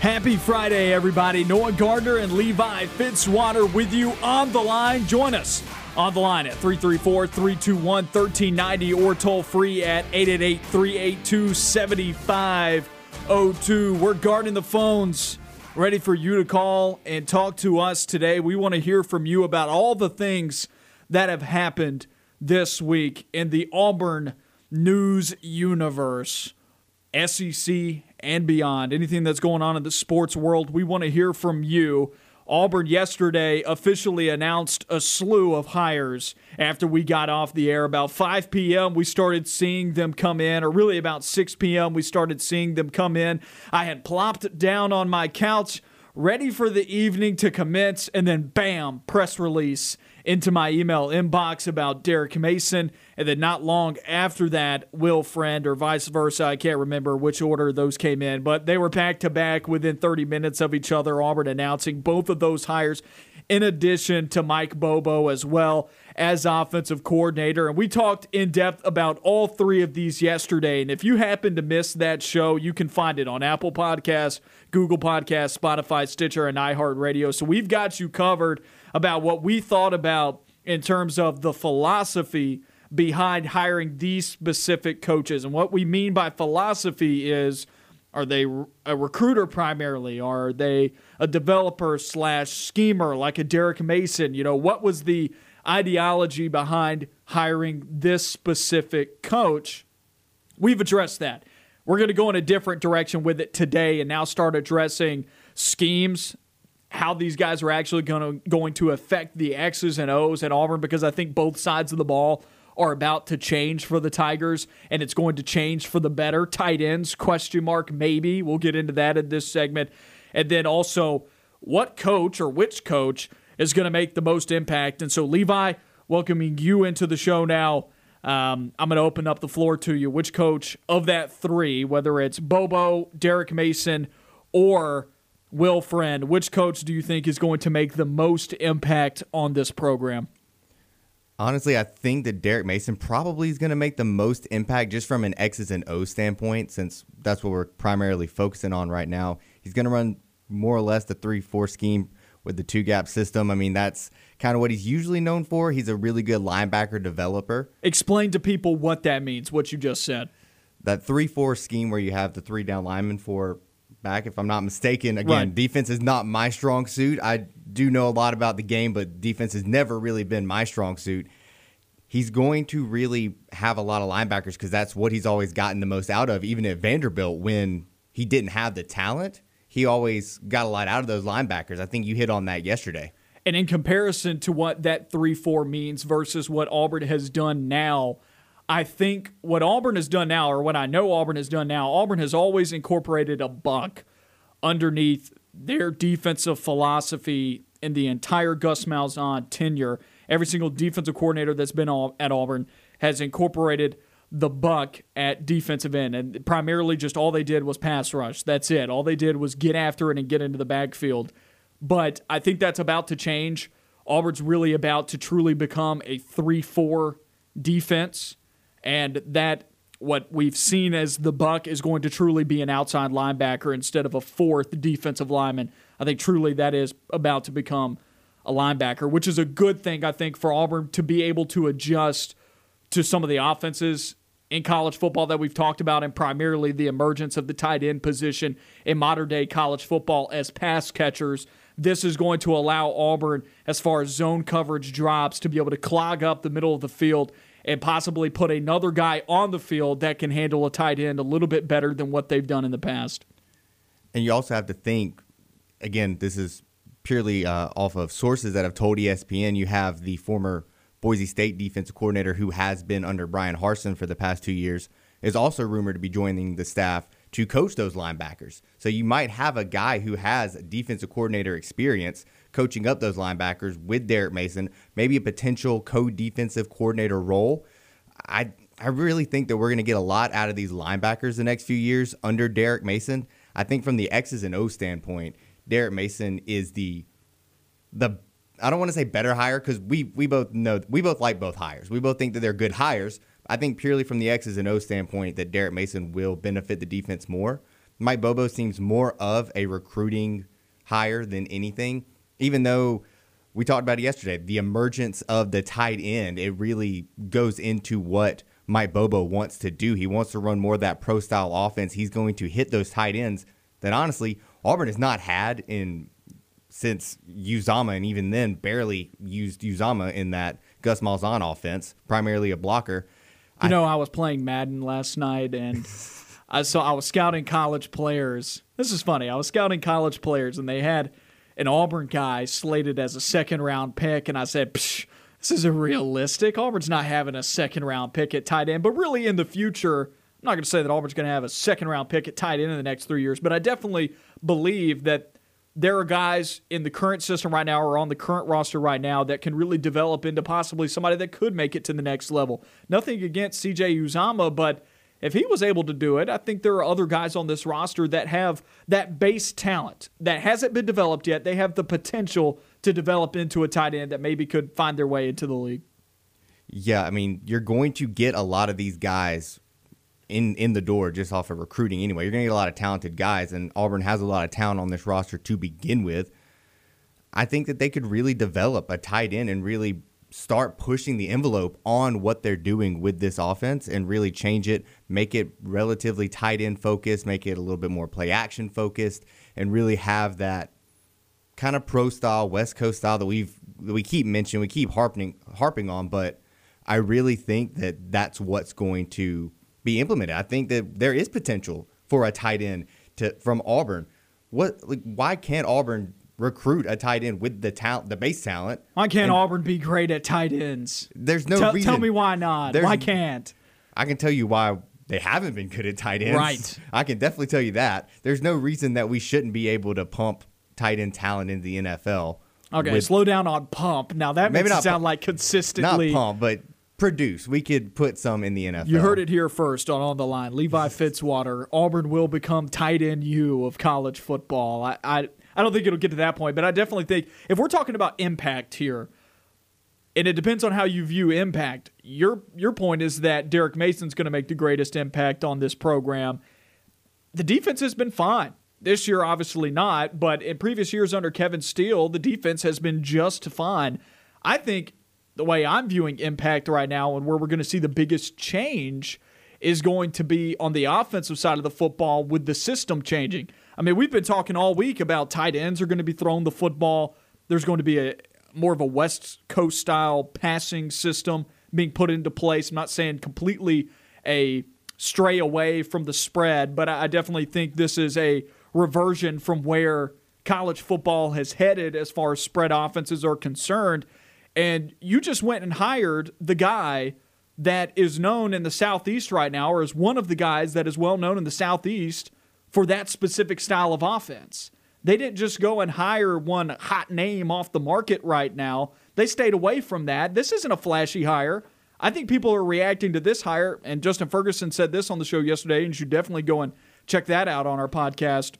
Happy Friday, everybody. Noah Gardner and Levi Fitzwater with you on the line. Join us on the line at 334 321 1390 or toll free at 888 382 7502. We're guarding the phones, ready for you to call and talk to us today. We want to hear from you about all the things that have happened this week in the Auburn news universe. SEC and beyond, anything that's going on in the sports world, we want to hear from you. Auburn yesterday officially announced a slew of hires after we got off the air. About 5 p.m., we started seeing them come in, or really about 6 p.m., we started seeing them come in. I had plopped down on my couch, ready for the evening to commence, and then bam, press release into my email inbox about Derek Mason. And then not long after that, Will Friend or vice versa. I can't remember which order those came in, but they were back to back within 30 minutes of each other. Auburn announcing both of those hires, in addition to Mike Bobo as well as offensive coordinator. And we talked in depth about all three of these yesterday. And if you happen to miss that show, you can find it on Apple Podcasts, Google Podcasts, Spotify, Stitcher, and iHeartRadio. So we've got you covered about what we thought about in terms of the philosophy behind hiring these specific coaches. And what we mean by philosophy is are they a recruiter primarily? Are they a developer slash schemer like a Derek Mason? You know, what was the ideology behind hiring this specific coach? We've addressed that. We're going to go in a different direction with it today and now start addressing schemes how these guys are actually going to going to affect the X's and O's at Auburn because I think both sides of the ball are about to change for the Tigers and it's going to change for the better. Tight ends question mark maybe. We'll get into that in this segment. And then also what coach or which coach is going to make the most impact. And so Levi, welcoming you into the show now. Um, I'm going to open up the floor to you. Which coach of that three, whether it's Bobo, Derek Mason, or Will Friend, which coach do you think is going to make the most impact on this program? Honestly, I think that Derek Mason probably is going to make the most impact just from an X's and O's standpoint, since that's what we're primarily focusing on right now. He's going to run more or less the 3 4 scheme with the two gap system. I mean, that's kind of what he's usually known for. He's a really good linebacker developer. Explain to people what that means, what you just said. That 3 4 scheme where you have the three down linemen for back, if I'm not mistaken. Again, right. defense is not my strong suit. I do know a lot about the game, but defense has never really been my strong suit. He's going to really have a lot of linebackers because that's what he's always gotten the most out of. Even at Vanderbilt, when he didn't have the talent, he always got a lot out of those linebackers. I think you hit on that yesterday. And in comparison to what that 3 4 means versus what Auburn has done now, I think what Auburn has done now, or what I know Auburn has done now, Auburn has always incorporated a buck underneath their defensive philosophy in the entire Gus Malzahn tenure. Every single defensive coordinator that's been at Auburn has incorporated the buck at defensive end, and primarily just all they did was pass rush. That's it. All they did was get after it and get into the backfield. But I think that's about to change. Auburn's really about to truly become a 3 4 defense and that what we've seen as the buck is going to truly be an outside linebacker instead of a fourth defensive lineman. I think truly that is about to become a linebacker, which is a good thing I think for Auburn to be able to adjust to some of the offenses in college football that we've talked about and primarily the emergence of the tight end position in modern day college football as pass catchers. This is going to allow Auburn, as far as zone coverage drops, to be able to clog up the middle of the field and possibly put another guy on the field that can handle a tight end a little bit better than what they've done in the past. And you also have to think again, this is purely uh, off of sources that have told ESPN. You have the former Boise State defensive coordinator who has been under Bryan Harsin for the past two years, is also rumored to be joining the staff to coach those linebackers. So you might have a guy who has defensive coordinator experience coaching up those linebackers with Derek Mason, maybe a potential co-defensive coordinator role. I I really think that we're going to get a lot out of these linebackers the next few years under Derek Mason. I think from the X's and O standpoint, Derek Mason is the the I don't want to say better hire because we we both know we both like both hires. We both think that they're good hires. I think purely from the X's and O standpoint that Derek Mason will benefit the defense more. Mike Bobo seems more of a recruiting hire than anything, even though we talked about it yesterday. The emergence of the tight end, it really goes into what Mike Bobo wants to do. He wants to run more of that pro style offense. He's going to hit those tight ends that honestly Auburn has not had in since Uzomah, and even then barely used Uzomah in that Gus Malzahn offense, primarily a blocker. You know, I was playing Madden last night, and I saw I was scouting college players. This is funny. I was scouting college players, and they had an Auburn guy slated as a second round pick, and I said, Psh, "This isn't realistic. Auburn's not having a second round pick at tight end." But really, in the future, I'm not going to say that Auburn's going to have a second round pick at tight end in the next three years, but I definitely believe that there are guys in the current system right now or on the current roster right now that can really develop into possibly somebody that could make it to the next level. Nothing against CJ Uzomah, but if he was able to do it, I think there are other guys on this roster that have that base talent that hasn't been developed yet. They have the potential to develop into a tight end that maybe could find their way into the league. Yeah, I mean, you're going to get a lot of these guys in in the door just off of recruiting anyway. You're going to get a lot of talented guys, and Auburn has a lot of talent on this roster to begin with. I think that they could really develop a tight end and really start pushing the envelope on what they're doing with this offense and really change it, make it relatively tight end focused, make it a little bit more play action focused, and really have that kind of pro style, West Coast style that we've that we keep mentioning, we keep harping harping on, but I really think that that's what's going to be implemented. I think that there is potential for a tight end to from Auburn. What like why can't Auburn recruit a tight end with the talent, the base talent? Why can't and Auburn be great at tight ends? There's no tell, reason. Tell me why not? There's, why can't? I can tell you why they haven't been good at tight ends. Right. I can definitely tell you that. There's no reason that we shouldn't be able to pump tight end talent in the NFL. Okay, with, slow down on pump. Now that makes it sound like consistently not pump, but produce. We could put some in the NFL. You heard it here first on On the Line. Levi Fitzwater, Auburn will become tight end U of college football. I, I, I don't think it'll get to that point, but I definitely think if we're talking about impact here, and it depends on how you view impact. Your your point is that Derek Mason's going to make the greatest impact on this program. The defense has been fine. This year, obviously not, but in previous years under Kevin Steele, the defense has been just fine. I think the way I'm viewing impact right now and where we're going to see the biggest change is going to be on the offensive side of the football with the system changing. I mean, we've been talking all week about tight ends are going to be throwing the football. There's going to be a more of a West Coast style passing system being put into place. I'm not saying completely a stray away from the spread, but I definitely think this is a reversion from where college football has headed as far as spread offenses are concerned. And you just went and hired the guy that is known in the Southeast right now, or is one of the guys that is well known in the Southeast for that specific style of offense. They didn't just go and hire one hot name off the market right now. They stayed away from that. This isn't a flashy hire. I think people are reacting to this hire, and Justin Ferguson said this on the show yesterday, and you should definitely go and check that out on our podcast.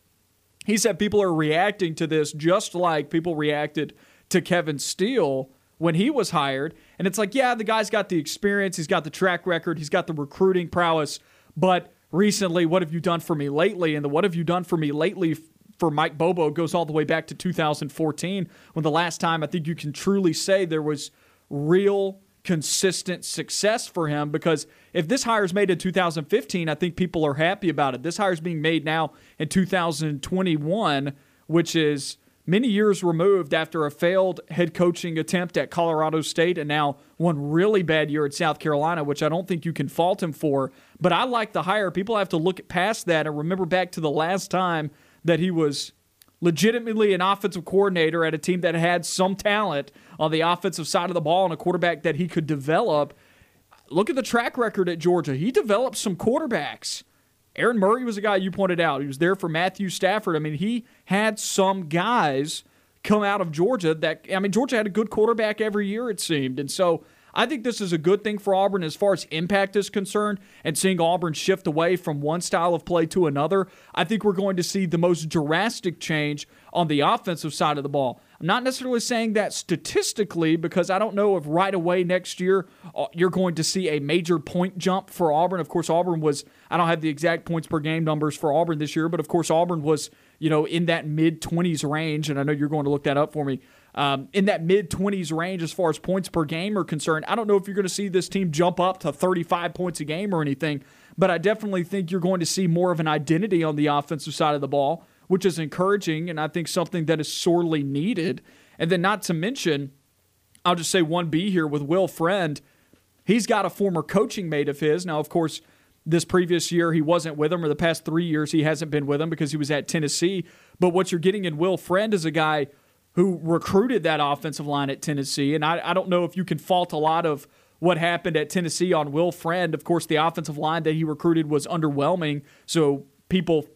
He said people are reacting to this just like people reacted to Kevin Steele when he was hired. And it's like, yeah, the guy's got the experience, he's got the track record, he's got the recruiting prowess. But recently, what have you done for me lately? And the what have you done for me lately for Mike Bobo goes all the way back to 2014, when the last time I think you can truly say there was real consistent success for him because if this hire is made in 2015, I think people are happy about it. This hire is being made now in 2021, which is many years removed after a failed head coaching attempt at Colorado State and now one really bad year at South Carolina, which I don't think you can fault him for. But I like the hire. People have to look past that and remember back to the last time that he was legitimately an offensive coordinator at a team that had some talent on the offensive side of the ball and a quarterback that he could develop. Look at the track record at Georgia. He developed some quarterbacks. Aaron Murray was a guy you pointed out. He was there for Matthew Stafford. I mean, he had some guys come out of Georgia that, I mean, Georgia had a good quarterback every year, it seemed. And so I think this is a good thing for Auburn as far as impact is concerned and seeing Auburn shift away from one style of play to another. I think we're going to see the most drastic change on the offensive side of the ball. I'm not necessarily saying that statistically because I don't know if right away next year uh, you're going to see a major point jump for Auburn. Of course, Auburn was, I don't have the exact points per game numbers for Auburn this year, but of course, Auburn was, you know, in that mid 20s range. And I know you're going to look that up for me. Um, in that mid 20s range as far as points per game are concerned. I don't know if you're going to see this team jump up to 35 points a game or anything, but I definitely think you're going to see more of an identity on the offensive side of the ball which is encouraging and I think something that is sorely needed. And then, not to mention, I'll just say 1B here with Will Friend. He's got a former coaching mate of his. Now, of course, this previous year he wasn't with him, or the past three years he hasn't been with him because he was at Tennessee. But what you're getting in Will Friend is a guy who recruited that offensive line at Tennessee. And I, I don't know if you can fault a lot of what happened at Tennessee on Will Friend. Of course, the offensive line that he recruited was underwhelming. So people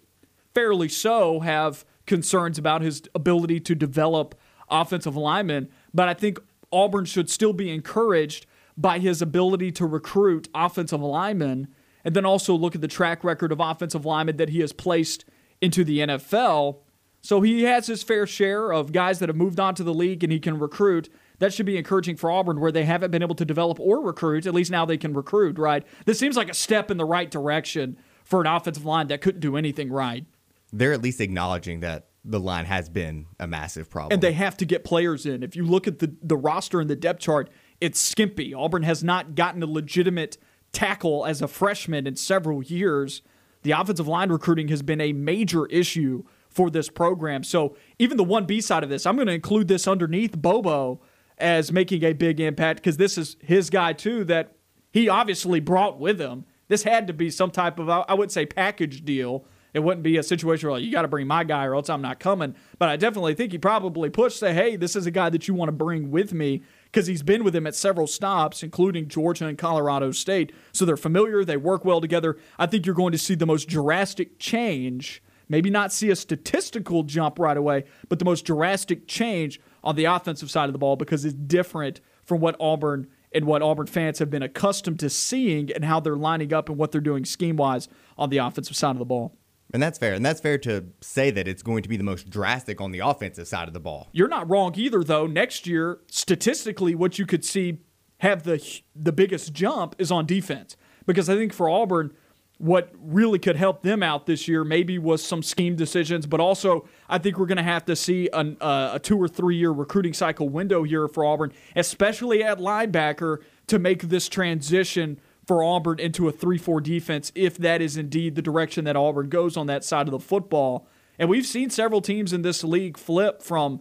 fairly so, have concerns about his ability to develop offensive linemen. But I think Auburn should still be encouraged by his ability to recruit offensive linemen and then also look at the track record of offensive linemen that he has placed into the NFL. So he has his fair share of guys that have moved on to the league and he can recruit. That should be encouraging for Auburn, where they haven't been able to develop or recruit. At least now they can recruit, right? This seems like a step in the right direction for an offensive line that couldn't do anything right they're at least acknowledging that the line has been a massive problem. And they have to get players in. If you look at the, the roster and the depth chart, it's skimpy. Auburn has not gotten a legitimate tackle as a freshman in several years. The offensive line recruiting has been a major issue for this program. So even the 1B side of this, I'm going to include this underneath Bobo as making a big impact because this is his guy too that he obviously brought with him. This had to be some type of, I would say, package deal it wouldn't be a situation where like, you got to bring my guy or else I'm not coming. But I definitely think he probably pushed, say, hey, this is a guy that you want to bring with me because he's been with him at several stops, including Georgia and Colorado State. So they're familiar, they work well together. I think you're going to see the most drastic change. Maybe not see a statistical jump right away, but the most drastic change on the offensive side of the ball because it's different from what Auburn and what Auburn fans have been accustomed to seeing and how they're lining up and what they're doing scheme wise on the offensive side of the ball. And that's fair. And that's fair to say that it's going to be the most drastic on the offensive side of the ball. You're not wrong either, though. Next year, statistically, what you could see have the the biggest jump is on defense. Because I think for Auburn, what really could help them out this year maybe was some scheme decisions, but also I think we're going to have to see an, uh, a two or three year recruiting cycle window here for Auburn, especially at linebacker, to make this transition for Auburn into a 3 4 defense if that is indeed the direction that Auburn goes on that side of the football. And we've seen several teams in this league flip from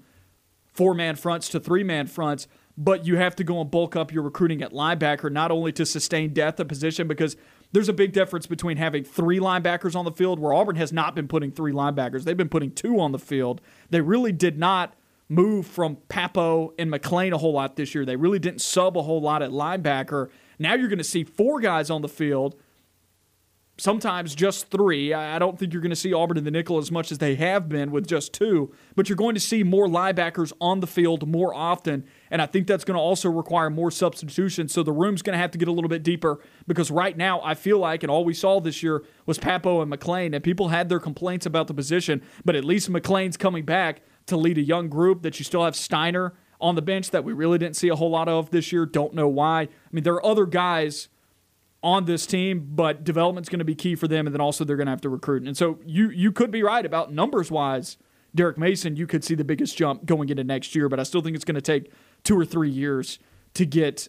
four man fronts to three man fronts, but you have to go and bulk up your recruiting at linebacker, not only to sustain depth of position, because there's a big difference between having three linebackers on the field, where Auburn has not been putting three linebackers. They've been putting two on the field. They really did not move from Pappoe and McClain a whole lot this year. They really didn't sub a whole lot at linebacker. Now you're going to see four guys on the field, sometimes just three. I don't think you're going to see Auburn in the nickel as much as they have been with just two, but you're going to see more linebackers on the field more often. And I think that's going to also require more substitution. So the room's going to have to get a little bit deeper because right now I feel like, and all we saw this year was Pappoe and McClain, and people had their complaints about the position, but at least McClain's coming back to lead a young group that you still have Steiner on the bench that we really didn't see a whole lot of this year. Don't know why. I mean, there are other guys on this team, but development's going to be key for them, and then also they're going to have to recruit. And so you you could be right about numbers wise. Derek Mason, you could see the biggest jump going into next year, but I still think it's going to take two or three years to get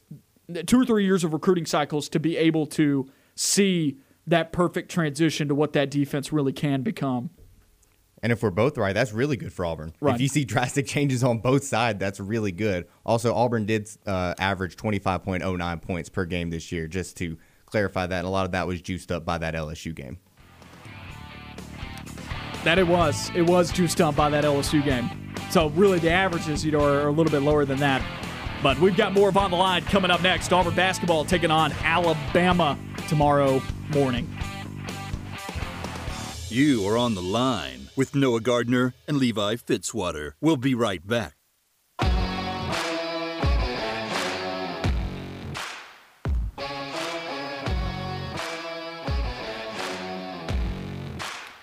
two or three years of recruiting cycles to be able to see that perfect transition to what that defense really can become. And if we're both right, that's really good for Auburn. Right. If you see drastic changes on both sides, that's really good. Also, Auburn did uh, average 25.09 points per game this year, just to clarify that. And A lot of that was juiced up by that LSU game. That it was. It was juiced up by that LSU game. So really, the averages, you know, are a little bit lower than that. But we've got more of on the line coming up next. Auburn basketball taking on Alabama tomorrow morning. You are on the line with Noah Gardner and Levi Fitzwater. We'll be right back.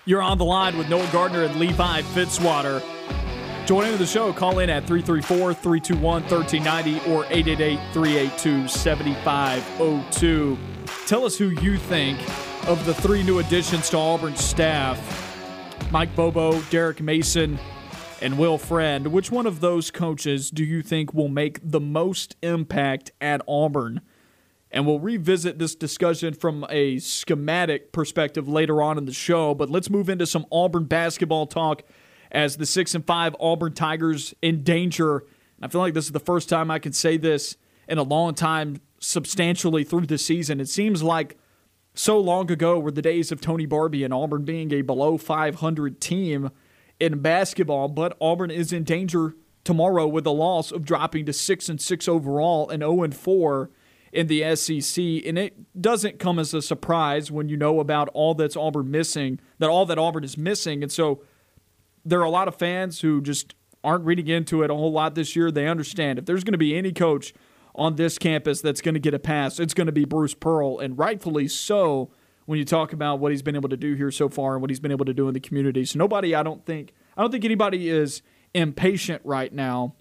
You're on the line with Noah Gardner and Levi Fitzwater. Join in the show. Call in at 334 321 1390 or 888 382 7502. Tell us who you think of the three new additions to Auburn staff Mike Bobo, Derek Mason, and Will Friend. Which one of those coaches do you think will make the most impact at Auburn? And we'll revisit this discussion from a schematic perspective later on in the show. But let's move into some Auburn basketball talk as the six and five Auburn Tigers in danger. I feel like this is the first time I can say this in a long time substantially through the season. It seems like so long ago were the days of Tony Barbee and Auburn being a below 500 team in basketball, but Auburn is in danger tomorrow with the loss of dropping to 6 and 6 overall and 0 and 4 in the SEC and it doesn't come as a surprise when you know about all that's Auburn missing, that all that Auburn is missing. And so there are a lot of fans who just aren't reading into it a whole lot this year. They understand if there's going to be any coach on this campus that's going to get a pass, it's going to be Bruce Pearl, and rightfully so when you talk about what he's been able to do here so far and what he's been able to do in the community. So nobody, I don't think, I don't think anybody is impatient right now.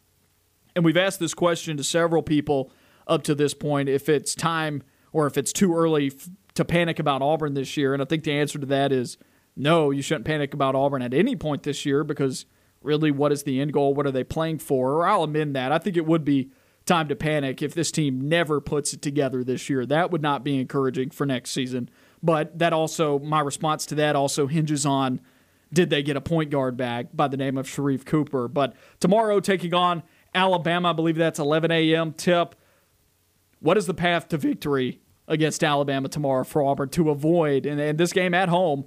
And we've asked this question to several people up to this point if it's time or if it's too early f- to panic about Auburn this year. And I think the answer to that is no, you shouldn't panic about Auburn at any point this year because really, what is the end goal? What are they playing for? Or I'll amend that. I think it would be time to panic if this team never puts it together this year. That would not be encouraging for next season. But that also, my response to that also hinges on did they get a point guard back by the name of Sharife Cooper? But tomorrow, taking on Alabama, I believe that's 11 a.m. tip. What is the path to victory against Alabama tomorrow for Auburn to avoid, and, and this game at home?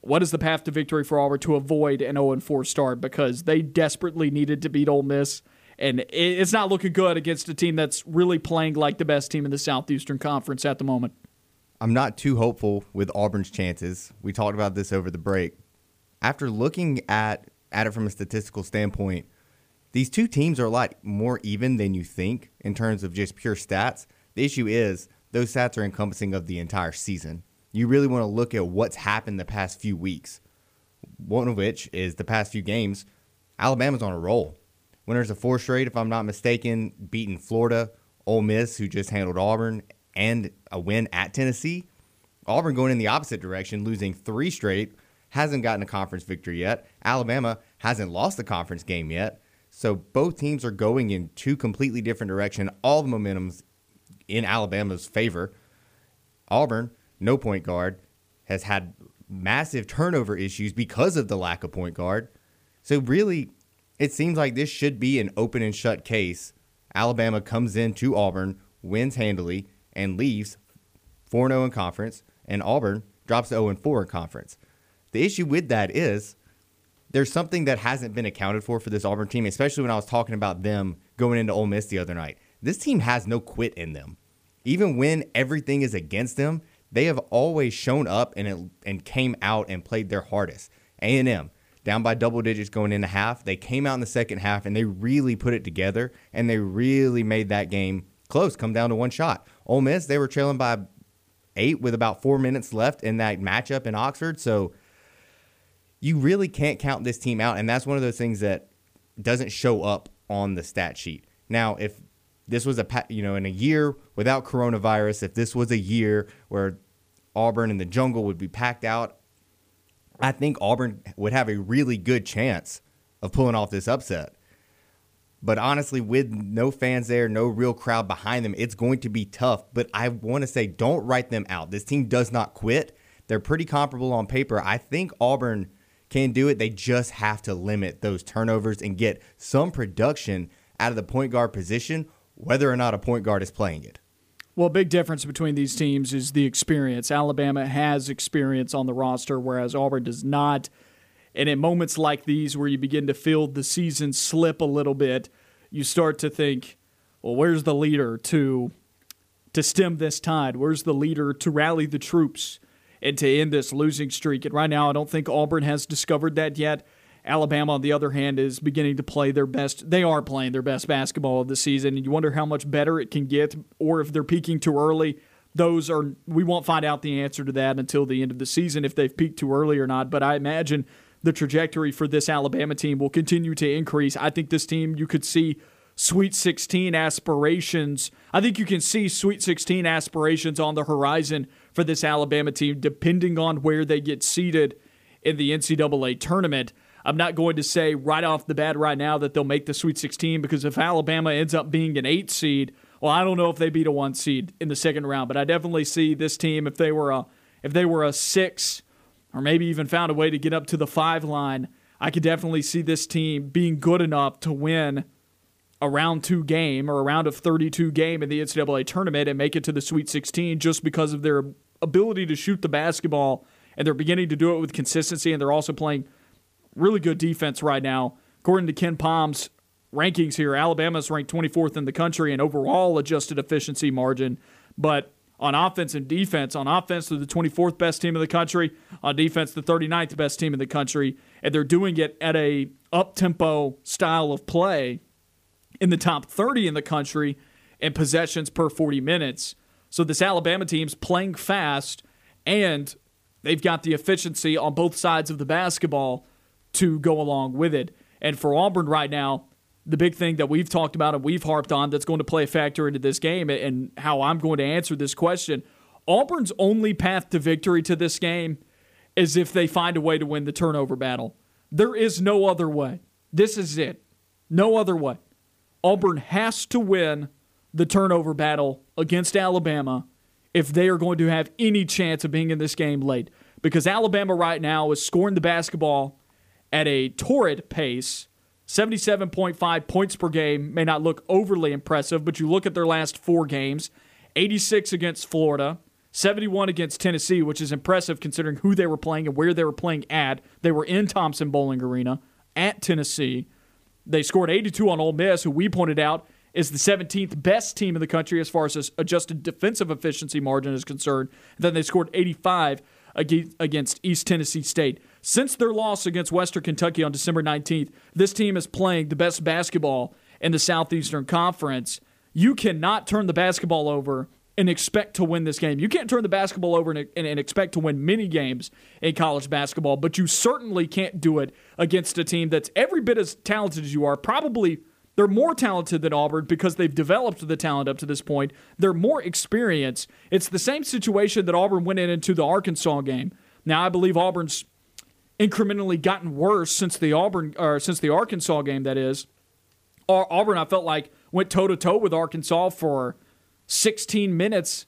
What is the path to victory for Auburn to avoid an 0 4 start? Because they desperately needed to beat Ole Miss and it's not looking good against a team that's really playing like the best team in the Southeastern Conference at the moment. I'm not too hopeful with Auburn's chances. We talked about this over the break. After looking at at it from a statistical standpoint, these two teams are a lot more even than you think in terms of just pure stats. The issue is those stats are encompassing of the entire season. You really want to look at what's happened the past few weeks. One of which is the past few games, Alabama's on a roll. Winners of four straight, if I'm not mistaken, beating Florida, Ole Miss, who just handled Auburn, and a win at Tennessee. Auburn going in the opposite direction, losing three straight, hasn't gotten a conference victory yet. Alabama hasn't lost the conference game yet. So both teams are going in two completely different directions. All the momentum's in Alabama's favor. Auburn, no point guard, has had massive turnover issues because of the lack of point guard. So really, it seems like this should be an open and shut case. Alabama comes into Auburn, wins handily, and leaves 4 0 in conference, and Auburn drops 0 4 in conference. The issue with that is there's something that hasn't been accounted for for this Auburn team, especially when I was talking about them going into Ole Miss the other night. This team has no quit in them. Even when everything is against them, they have always shown up and it, and came out and played their hardest. A&M, down by double digits going into half. They came out in the second half and they really put it together and they really made that game close, come down to one shot. Ole Miss, they were trailing by eight with about four minutes left in that matchup in Oxford. So you really can't count this team out. And that's one of those things that doesn't show up on the stat sheet. Now, if this was a you know in a year without coronavirus, if this was a year where Auburn and the jungle would be packed out, I think Auburn would have a really good chance of pulling off this upset. But honestly, with no fans there, no real crowd behind them, it's going to be tough. But I want to say, don't write them out. This team does not quit. They're pretty comparable on paper. I think Auburn can do it. They just have to limit those turnovers and get some production out of the point guard position, whether or not a point guard is playing it. Well, big difference between these teams is the experience. Alabama has experience on the roster, whereas Auburn does not. And in moments like these, where you begin to feel the season slip a little bit, you start to think, well, where's the leader to to stem this tide? Where's the leader to rally the troops and to end this losing streak? And right now, I don't think Auburn has discovered that yet. Alabama, on the other hand, is beginning to play their best. They are playing their best basketball of the season. And you wonder how much better it can get, or if they're peaking too early. those are we won't find out the answer to that until the end of the season if they've peaked too early or not. But I imagine the trajectory for this Alabama team will continue to increase. I think this team you could see Sweet 16 aspirations. I think you can see Sweet 16 aspirations on the horizon for this Alabama team, depending on where they get seated in the NCAA tournament. I'm not going to say right off the bat right now that they'll make the Sweet 16 because if Alabama ends up being an eight seed, well, I don't know if they beat a one seed in the second round, but I definitely see this team if they were a if they were a six or maybe even found a way to get up to the five line. I could definitely see this team being good enough to win a round two game or a round of 32 game in the NCAA tournament and make it to the Sweet 16 just because of their ability to shoot the basketball and they're beginning to do it with consistency and they're also playing really good defense right now. According to KenPom's rankings here, Alabama's ranked 24th in the country in overall adjusted efficiency margin, but on offense and defense. On offense, they're the 24th best team in the country. On defense, the 39th best team in the country, and they're doing it at a up tempo style of play in the top 30 in the country in possessions per 40 minutes. So this Alabama team's playing fast and they've got the efficiency on both sides of the basketball to go along with it. And for Auburn right now, the big thing that we've talked about and we've harped on that's going to play a factor into this game and how I'm going to answer this question Auburn's only path to victory to this game is if they find a way to win the turnover battle. There is no other way. This is it. No other way. Auburn has to win the turnover battle against Alabama if they are going to have any chance of being in this game late. Because Alabama right now is scoring the basketball at a torrid pace. 77.5 points per game may not look overly impressive, but you look at their last four games 86 against Florida, 71 against Tennessee, which is impressive considering who they were playing and where they were playing at. They were in Thompson Boling Arena at Tennessee. They scored 82 on Ole Miss, who we pointed out is the 17th best team in the country as far as adjusted defensive efficiency margin is concerned. Then they scored 85 against East Tennessee State. Since their loss against Western Kentucky on December 19th, this team is playing the best basketball in the Southeastern Conference. You cannot turn the basketball over and expect to win this game. You can't turn the basketball over and, and, and, expect to win many games in college basketball, but you certainly can't do it against a team that's every bit as talented as you are. Probably they're more talented than Auburn because they've developed the talent up to this point. They're more experienced. It's the same situation that Auburn went in into the Arkansas game. Now I believe Auburn's incrementally gotten worse since the Auburn or since the Arkansas game. That is, Auburn I felt like went toe to toe with Arkansas for 16 minutes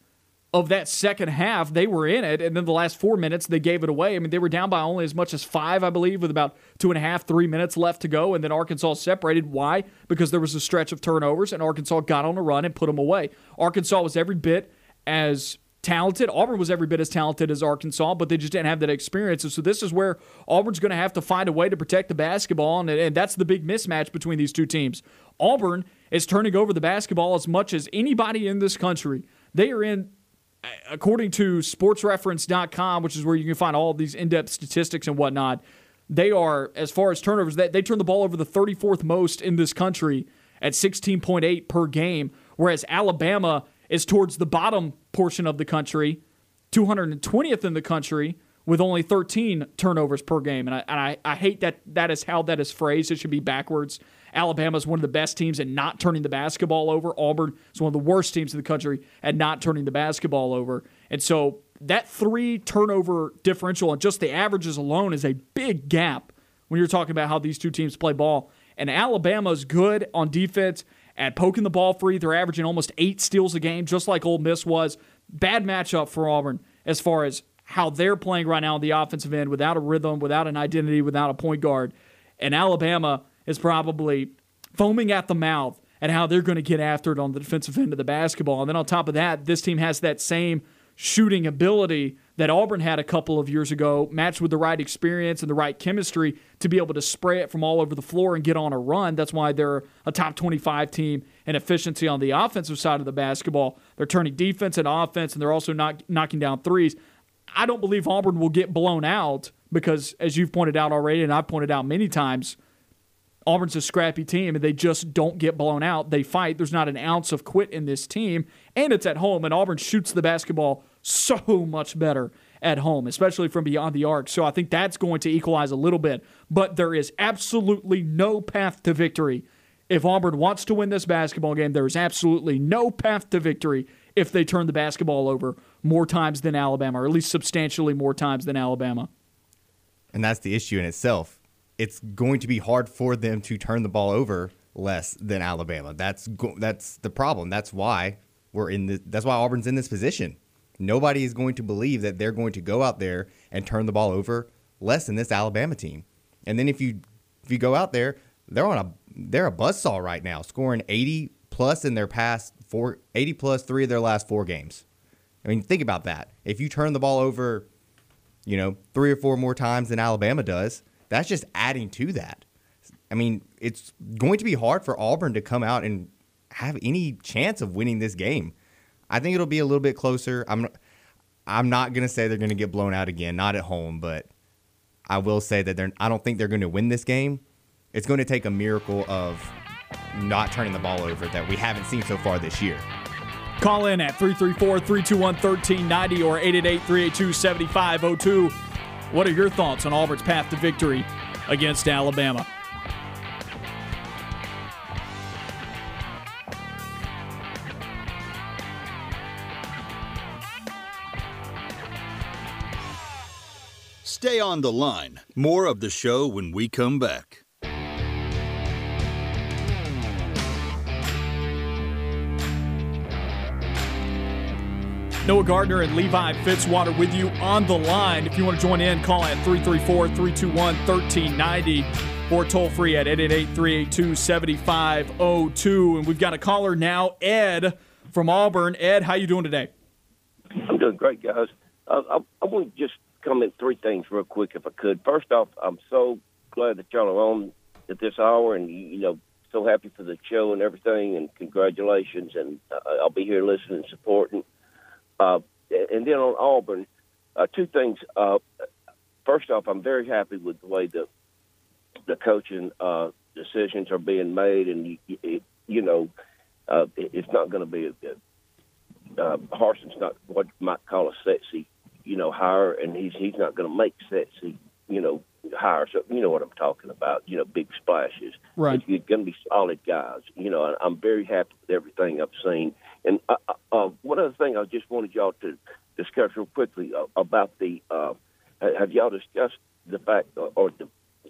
of that second half, they were in it, and then the last four minutes they gave it away. I mean, they were down by only as much as five, I believe, with about two and a half, three minutes left to go, and then Arkansas separated. Why? Because there was a stretch of turnovers, and Arkansas got on a run and put them away. Arkansas was every bit as talented. Auburn was every bit as talented as Arkansas, but they just didn't have that experience. And so this is where Auburn's going to have to find a way to protect the basketball, and, and that's the big mismatch between these two teams. Auburn is turning over the basketball as much as anybody in this country. They are in, according to sportsreference.com, which is where you can find all these in depth statistics and whatnot, they are, as far as turnovers, they, they turn the ball over the 34th most in this country at 16.8 per game, whereas Alabama is towards the bottom portion of the country, 220th in the country with only 13 turnovers per game. And I, and I, I hate that that is how that is phrased. It should be backwards. Alabama is one of the best teams at not turning the basketball over. Auburn is one of the worst teams in the country at not turning the basketball over. And so that three turnover differential and just the averages alone is a big gap when you're talking about how these two teams play ball. And Alabama's good on defense at poking the ball free. They're averaging almost eight steals a game, just like Ole Miss was. Bad matchup for Auburn as far as how they're playing right now on the offensive end without a rhythm, without an identity, without a point guard. And Alabama is probably foaming at the mouth at how they're going to get after it on the defensive end of the basketball. And then on top of that, this team has that same shooting ability that Auburn had a couple of years ago, matched with the right experience and the right chemistry to be able to spray it from all over the floor and get on a run. That's why they're a top 25 team in efficiency on the offensive side of the basketball. They're turning defense and offense, and they're also not knocking down threes. I don't believe Auburn will get blown out because, as you've pointed out already, and I've pointed out many times, Auburn's a scrappy team and they just don't get blown out. They fight. There's not an ounce of quit in this team, and it's at home. And Auburn shoots the basketball so much better at home, especially from beyond the arc. So I think that's going to equalize a little bit. But there is absolutely no path to victory. If Auburn wants to win this basketball game, there is absolutely no path to victory if they turn the basketball over more times than Alabama, or at least substantially more times than Alabama. And that's the issue in itself. It's going to be hard for them to turn the ball over less than Alabama. That's go- that's the problem. That's why we're in this. That's why Auburn's in this position. Nobody is going to believe that they're going to go out there and turn the ball over less than this Alabama team. And then if you if you go out there, they're on a they're a buzzsaw right now, scoring 80 plus in their past four 80 plus three of their last four games. I mean, think about that. If you turn the ball over, you know, three or four more times than Alabama does, that's just adding to that. I mean, it's going to be hard for Auburn to come out and have any chance of winning this game. I think it'll be a little bit closer. I'm I'm not going to say they're going to get blown out again, not at home, but I will say that they're I don't think they're going to win this game. It's going to take a miracle of not turning the ball over that we haven't seen so far this year. Call in at 334 321 1390 or 888 382 7502. What are your thoughts on Auburn's path to victory against Alabama? Stay on the line. More of the show when we come back. Noah Gardner and Levi Fitzwater with you on the line. If you want to join in, call at 334 321 1390 or toll free at 888 382 7502. And we've got a caller now, Ed from Auburn. Ed, how you doing today? I'm doing great, guys. Uh, I, I want to just comment three things real quick, if I could. First off, I'm so glad that y'all are on at this hour, and you know, so happy for the show and everything. And congratulations, and uh, I'll be here listening and supporting. Uh, and then on Auburn, uh, two things. Uh, first off, I'm very happy with the way the the coaching uh, decisions are being made, and you, you know, uh, it's not going to be a, a uh, Harsin's not what you might call a sexy, you know, hire, and he's he's not going to make sexy, you know, hires. So you know what I'm talking about. You know, big splashes. Right. It's going to be solid guys. You know, I'm very happy with everything I've seen. And uh, uh, one other thing I just wanted y'all to discuss real quickly uh, about the. Uh, have y'all discussed the fact or, or the,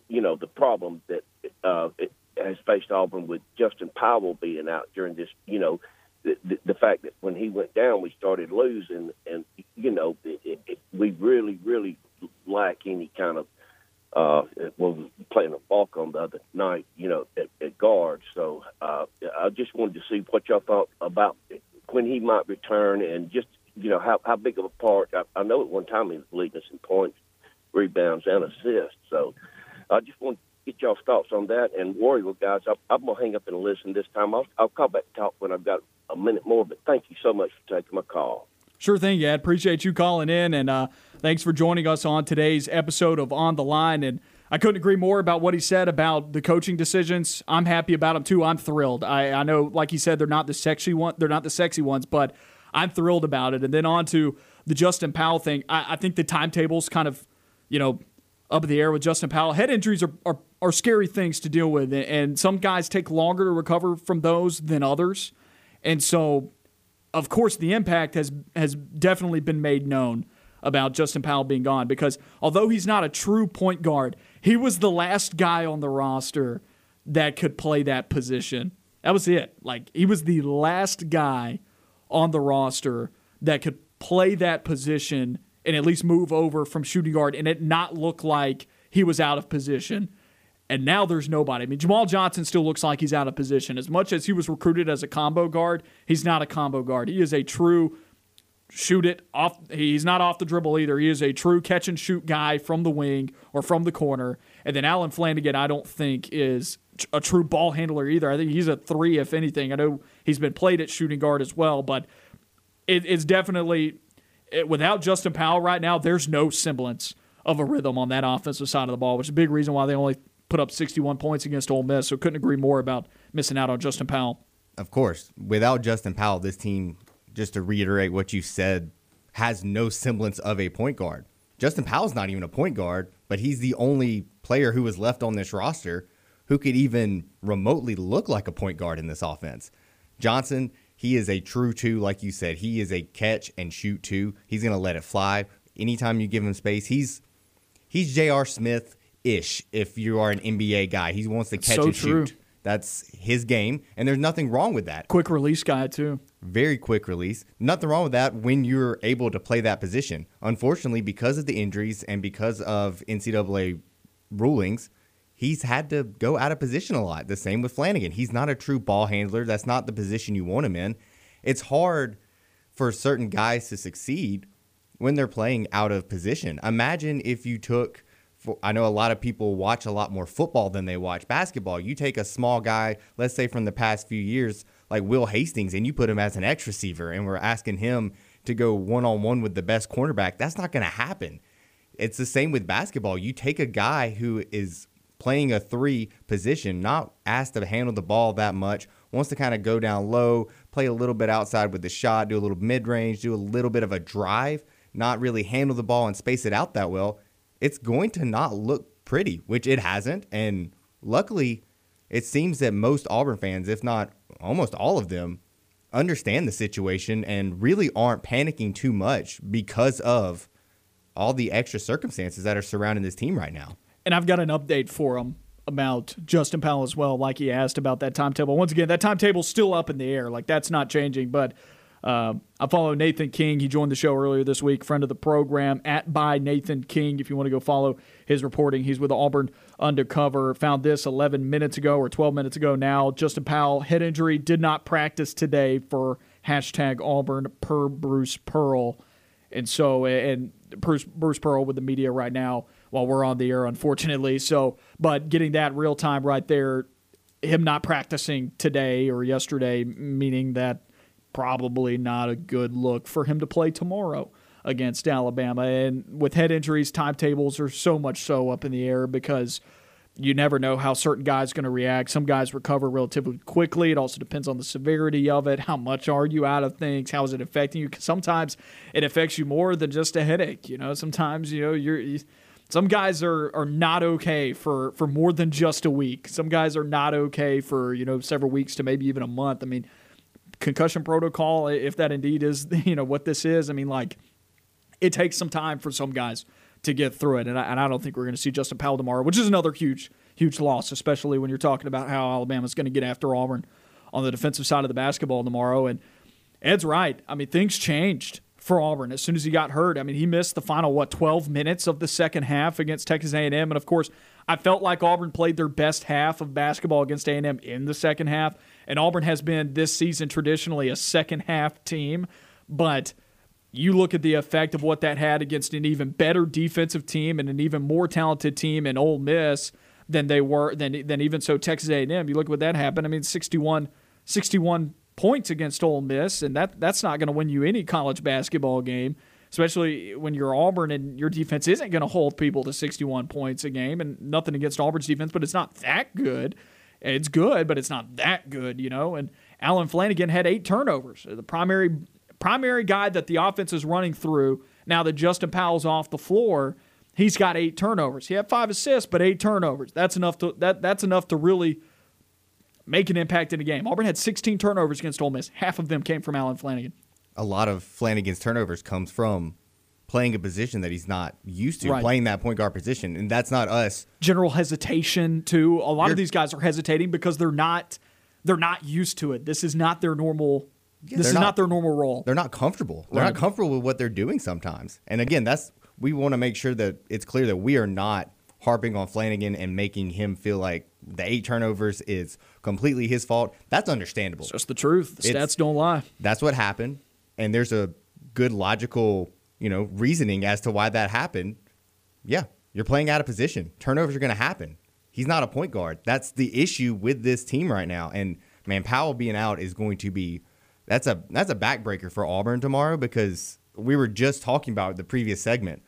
you know, the problem that uh, it has faced Auburn with Justin Powell being out during this, you know, the, the, the fact that when he went down, we started losing, and you know, it, it, we really, really lack any kind of uh, we playing a balk on the other night, you know, at, at guard. So uh, I just wanted to see what y'all thought about when he might return and just, you know, how, how big of a part. I, I know at one time he was leading us in points, rebounds, and assists. So I just want to get y'all's thoughts on that. And War Eagle guys, I, I'm going to hang up and listen this time. I'll, I'll call back and talk when I've got a minute more, but thank you so much for taking my call. Sure thing, Ed. Appreciate you calling in, and uh, thanks for joining us on today's episode of On the Line. And I couldn't agree more about what he said about the coaching decisions. I'm happy about them too. I'm thrilled. I, I know, like he said, they're not the sexy one. They're not the sexy ones, but I'm thrilled about it. And then on to the Justin Powell thing. I, I think the timetable's kind of, you know, up in the air with Justin Powell. Head injuries are, are, are scary things to deal with, and some guys take longer to recover from those than others. And so of course, the impact has has definitely been made known about Justin Powell being gone because although he's not a true point guard, he was the last guy on the roster that could play that position. That was it. Like he was the last guy on the roster that could play that position and at least move over from shooting guard and it not look like he was out of position and now there's nobody. I mean, Jamal Johnson still looks like he's out of position. As much as he was recruited as a combo guard, he's not a combo guard. He is a true shoot it off. He's not off the dribble either. He is a true catch and shoot guy from the wing or from the corner. And then Allen Flanigan, I don't think is a true ball handler either. I think he's a three, if anything. I know he's been played at shooting guard as well, but it, it's definitely it, without Justin Powell right now. There's no semblance of a rhythm on that offensive side of the ball, which is a big reason why they only put up 61 points against Ole Miss. So couldn't agree more about missing out on Justin Powell. Of course, without Justin Powell, this team, just to reiterate what you said, has no semblance of a point guard. Justin Powell's not even a point guard, but he's the only player who was left on this roster who could even remotely look like a point guard in this offense. Johnson, he is a true two, like you said. He is a catch and shoot two. He's going to let it fly. Anytime you give him space, he's he's J.R. Smith ish. If you are an NBA guy, he wants to catch so and true. shoot. That's his game, and there's nothing wrong with that. Quick release guy, too. Very quick release. Nothing wrong with that when you're able to play that position. Unfortunately, because of the injuries and because of NCAA rulings, he's had to go out of position a lot. The same with Flanigan. He's not a true ball handler. That's not the position you want him in. It's hard for certain guys to succeed when they're playing out of position. Imagine if you took I know a lot of people watch a lot more football than they watch basketball. You take a small guy, let's say from the past few years, like Will Hastings, and you put him as an X receiver, and we're asking him to go one on one with the best cornerback. That's not going to happen. It's the same with basketball. You take a guy who is playing a three position, not asked to handle the ball that much, wants to kind of go down low, play a little bit outside with the shot, do a little mid range, do a little bit of a drive, not really handle the ball and space it out that well it's going to not look pretty, which it hasn't. And luckily, it seems that most Auburn fans, if not almost all of them, understand the situation and really aren't panicking too much because of all the extra circumstances that are surrounding this team right now. And I've got an update for them about Justin Powell as well, like he asked about that timetable. Once again, that timetable's still up in the air. Like that's not changing, but uh, I follow Nathan King. He joined the show earlier this week, friend of the program, at by Nathan King. If you want to go follow his reporting, he's with Auburn Undercover. Found this 11 minutes ago or 12 minutes ago now. Justin Powell, head injury, did not practice today for hashtag Auburn per Bruce Pearl. And so, and Bruce, Bruce Pearl with the media right now while we're on the air, unfortunately. So, but getting that real time right there, him not practicing today or yesterday, meaning that probably not a good look for him to play tomorrow against Alabama. And with head injuries, timetables are so much so up in the air because you never know how certain guys going to react. Some guys recover relatively quickly. It also depends on the severity of it. How much are you out of things? How is it affecting you? Sometimes it affects you more than just a headache. You know, sometimes you know you're. some guys are, are not okay for, for more than just a week. Some guys are not okay for you know several weeks to maybe even a month. I mean, concussion protocol, if that indeed is you know what this is. I mean, like it takes some time for some guys to get through it, and I, and I don't think we're going to see Justin Powell tomorrow, which is another huge huge loss, especially when you're talking about how Alabama's going to get after Auburn on the defensive side of the basketball tomorrow. And Ed's right. I mean, things changed for Auburn as soon as he got hurt. I mean, he missed the final what 12 minutes of the second half against Texas A&M, and of course, I felt like Auburn played their best half of basketball against A&M in the second half. And Auburn has been this season traditionally a second half team, but you look at the effect of what that had against an even better defensive team and an even more talented team in Ole Miss than they were than than even so Texas A&M. You look at what that happened. I mean, 61, 61 points against Ole Miss, and that that's not going to win you any college basketball game, especially when you're Auburn and your defense isn't going to hold people to 61 points a game. And nothing against Auburn's defense, but it's not that good. It's good, but it's not that good, you know. And Allen Flanigan had eight turnovers. The primary primary guy that the offense is running through now that Justin Powell's off the floor, he's got eight turnovers. He had five assists, but eight turnovers. That's enough to that that's enough to really make an impact in a game. Auburn had 16 turnovers against Ole Miss. Half of them came from Allen Flanigan. A lot of Flanigan's turnovers comes from playing a position that he's not used to, Right. playing that point guard position, and that's not us. General hesitation too. A lot You're- of these guys are hesitating because they're not they're not used to it. This is not their normal this is not, not- their normal role. They're not comfortable. They're Right. not comfortable with what they're doing sometimes. And again, that's we want to make sure that it's clear that we are not harping on Flanagan and making him feel like the eight turnovers is completely his fault. That's understandable. It's just the truth. The It's- stats don't lie. That's what happened, and there's a good logical, you know, reasoning as to why that happened. Yeah, you're playing out of position. Turnovers are going to happen. He's not a point guard. That's the issue with this team right now. And man, Powell being out is going to be that's a that's a backbreaker for Auburn tomorrow because we were just talking about the previous segment.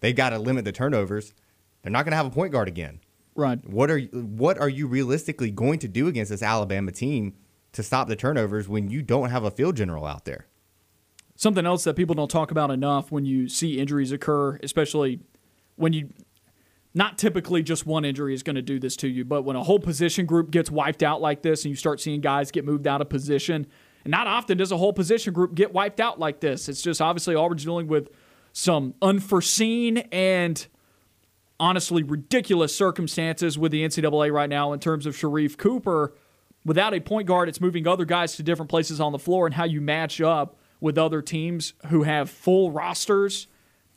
They got to limit the turnovers. They're not going to have a point guard again. Right. What are what are you realistically going to do against this Alabama team to stop the turnovers when you don't have a field general out there? Something else that people don't talk about enough when you see injuries occur, especially when you not typically just one injury is going to do this to you, but when a whole position group gets wiped out like this and you start seeing guys get moved out of position, and not often does a whole position group get wiped out like this. It's just obviously Auburn's dealing with some unforeseen and honestly ridiculous circumstances with the NCAA right now in terms of Sharife Cooper. Without a point guard, it's moving other guys to different places on the floor and how you match up with other teams who have full rosters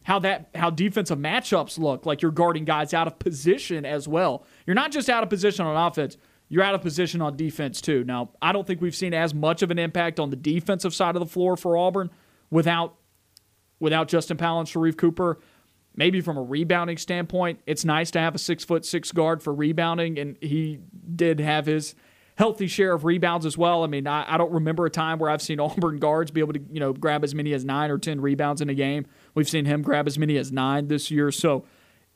how that how defensive matchups look like you're guarding guys out of position as well. You're not just out of position on offense, you're out of position on defense too. Now, I don't think we've seen as much of an impact on the defensive side of the floor for Auburn without without Justin Powell and Sharife Cooper. Maybe from a rebounding standpoint, it's nice to have a six foot six guard for rebounding, and he did have his healthy share of rebounds as well. I mean, I, I, don't remember a time where I've seen Auburn guards be able to, you know, grab as many as nine or ten rebounds in a game. We've seen him grab as many as nine this year. So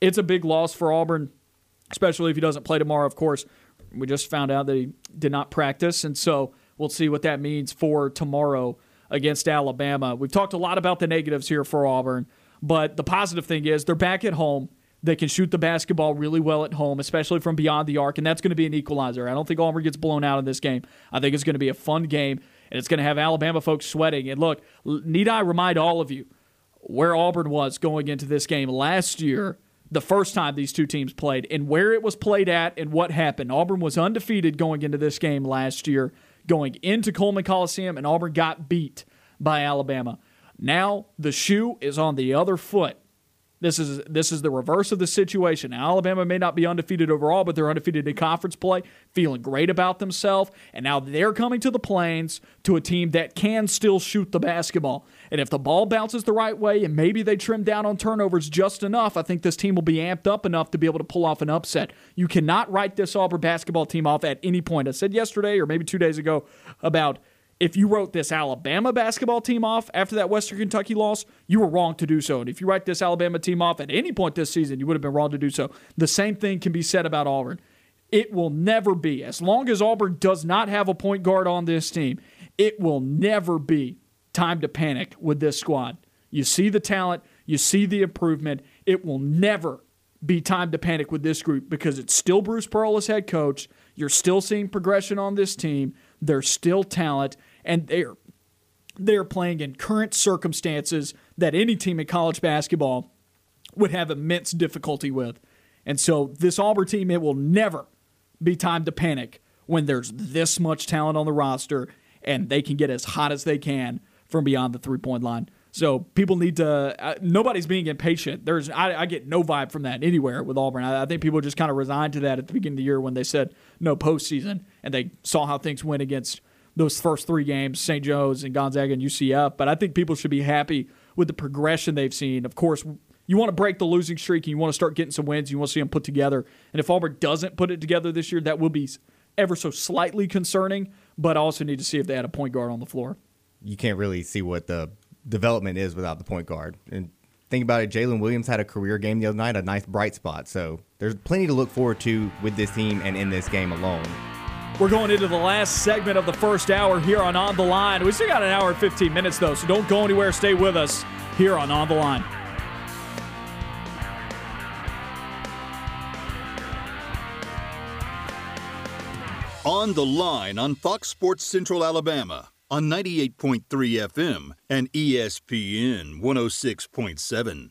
it's a big loss for Auburn, especially if he doesn't play tomorrow. Of course, we just found out that he did not practice, and so we'll see what that means for tomorrow against Alabama. We've talked a lot about the negatives here for Auburn, but the positive thing is they're back at home. They can shoot the basketball really well at home, especially from beyond the arc, and that's going to be an equalizer. I don't think Auburn gets blown out in this game. I think it's going to be a fun game, and it's going to have Alabama folks sweating. And look, need I remind all of you where Auburn was going into this game last year, the first time these two teams played, and where it was played at and what happened? Auburn was undefeated going into this game last year, going into Coleman Coliseum, and Auburn got beat by Alabama. Now the shoe is on the other foot. This is this is the reverse of the situation. Alabama may not be undefeated overall, but they're undefeated in conference play, feeling great about themselves, and now they're coming to the plains to a team that can still shoot the basketball. And if the ball bounces the right way and maybe they trim down on turnovers just enough, I think this team will be amped up enough to be able to pull off an upset. You cannot write this Auburn basketball team off at any point. I said yesterday or maybe 2 days ago about if you wrote this Alabama basketball team off after that Western Kentucky loss, you were wrong to do so. And if you write this Alabama team off at any point this season, you would have been wrong to do so. The same thing can be said about Auburn. It will never be, as long as Auburn does not have a point guard on this team, it will never be time to panic with this squad. You see the talent, you see the improvement. It will never be time to panic with this group because it's still Bruce Pearl as head coach. You're still seeing progression on this team. There's still talent, and they're they're playing in current circumstances that any team in college basketball would have immense difficulty with. And so this Auburn team, it will never be time to panic when there's this much talent on the roster and they can get as hot as they can from beyond the three point line. So people need to. Uh, nobody's being impatient. There's I, I, get no vibe from that anywhere with Auburn. I, I think people just kind of resigned to that at the beginning of the year when they said no postseason, and they saw how things went against those first three games, St. Joe's and Gonzaga and UCF. But I think people should be happy with the progression they've seen. Of course, you want to break the losing streak and you want to start getting some wins. You want to see them put together. And if Auburn doesn't put it together this year, that will be ever so slightly concerning. But I also need to see if they had a point guard on the floor. You can't really see what the development is without the point guard. And think about it, Jalen Williams had a career game the other night, a nice bright spot. So there's plenty to look forward to with this team and in this game alone. We're going into the last segment of the first hour here on On the Line. We still got an hour and 15 minutes, though, so don't go anywhere. Stay with us here on On the Line. On the Line on Fox Sports Central Alabama on 98.3 FM and ESPN 106.7.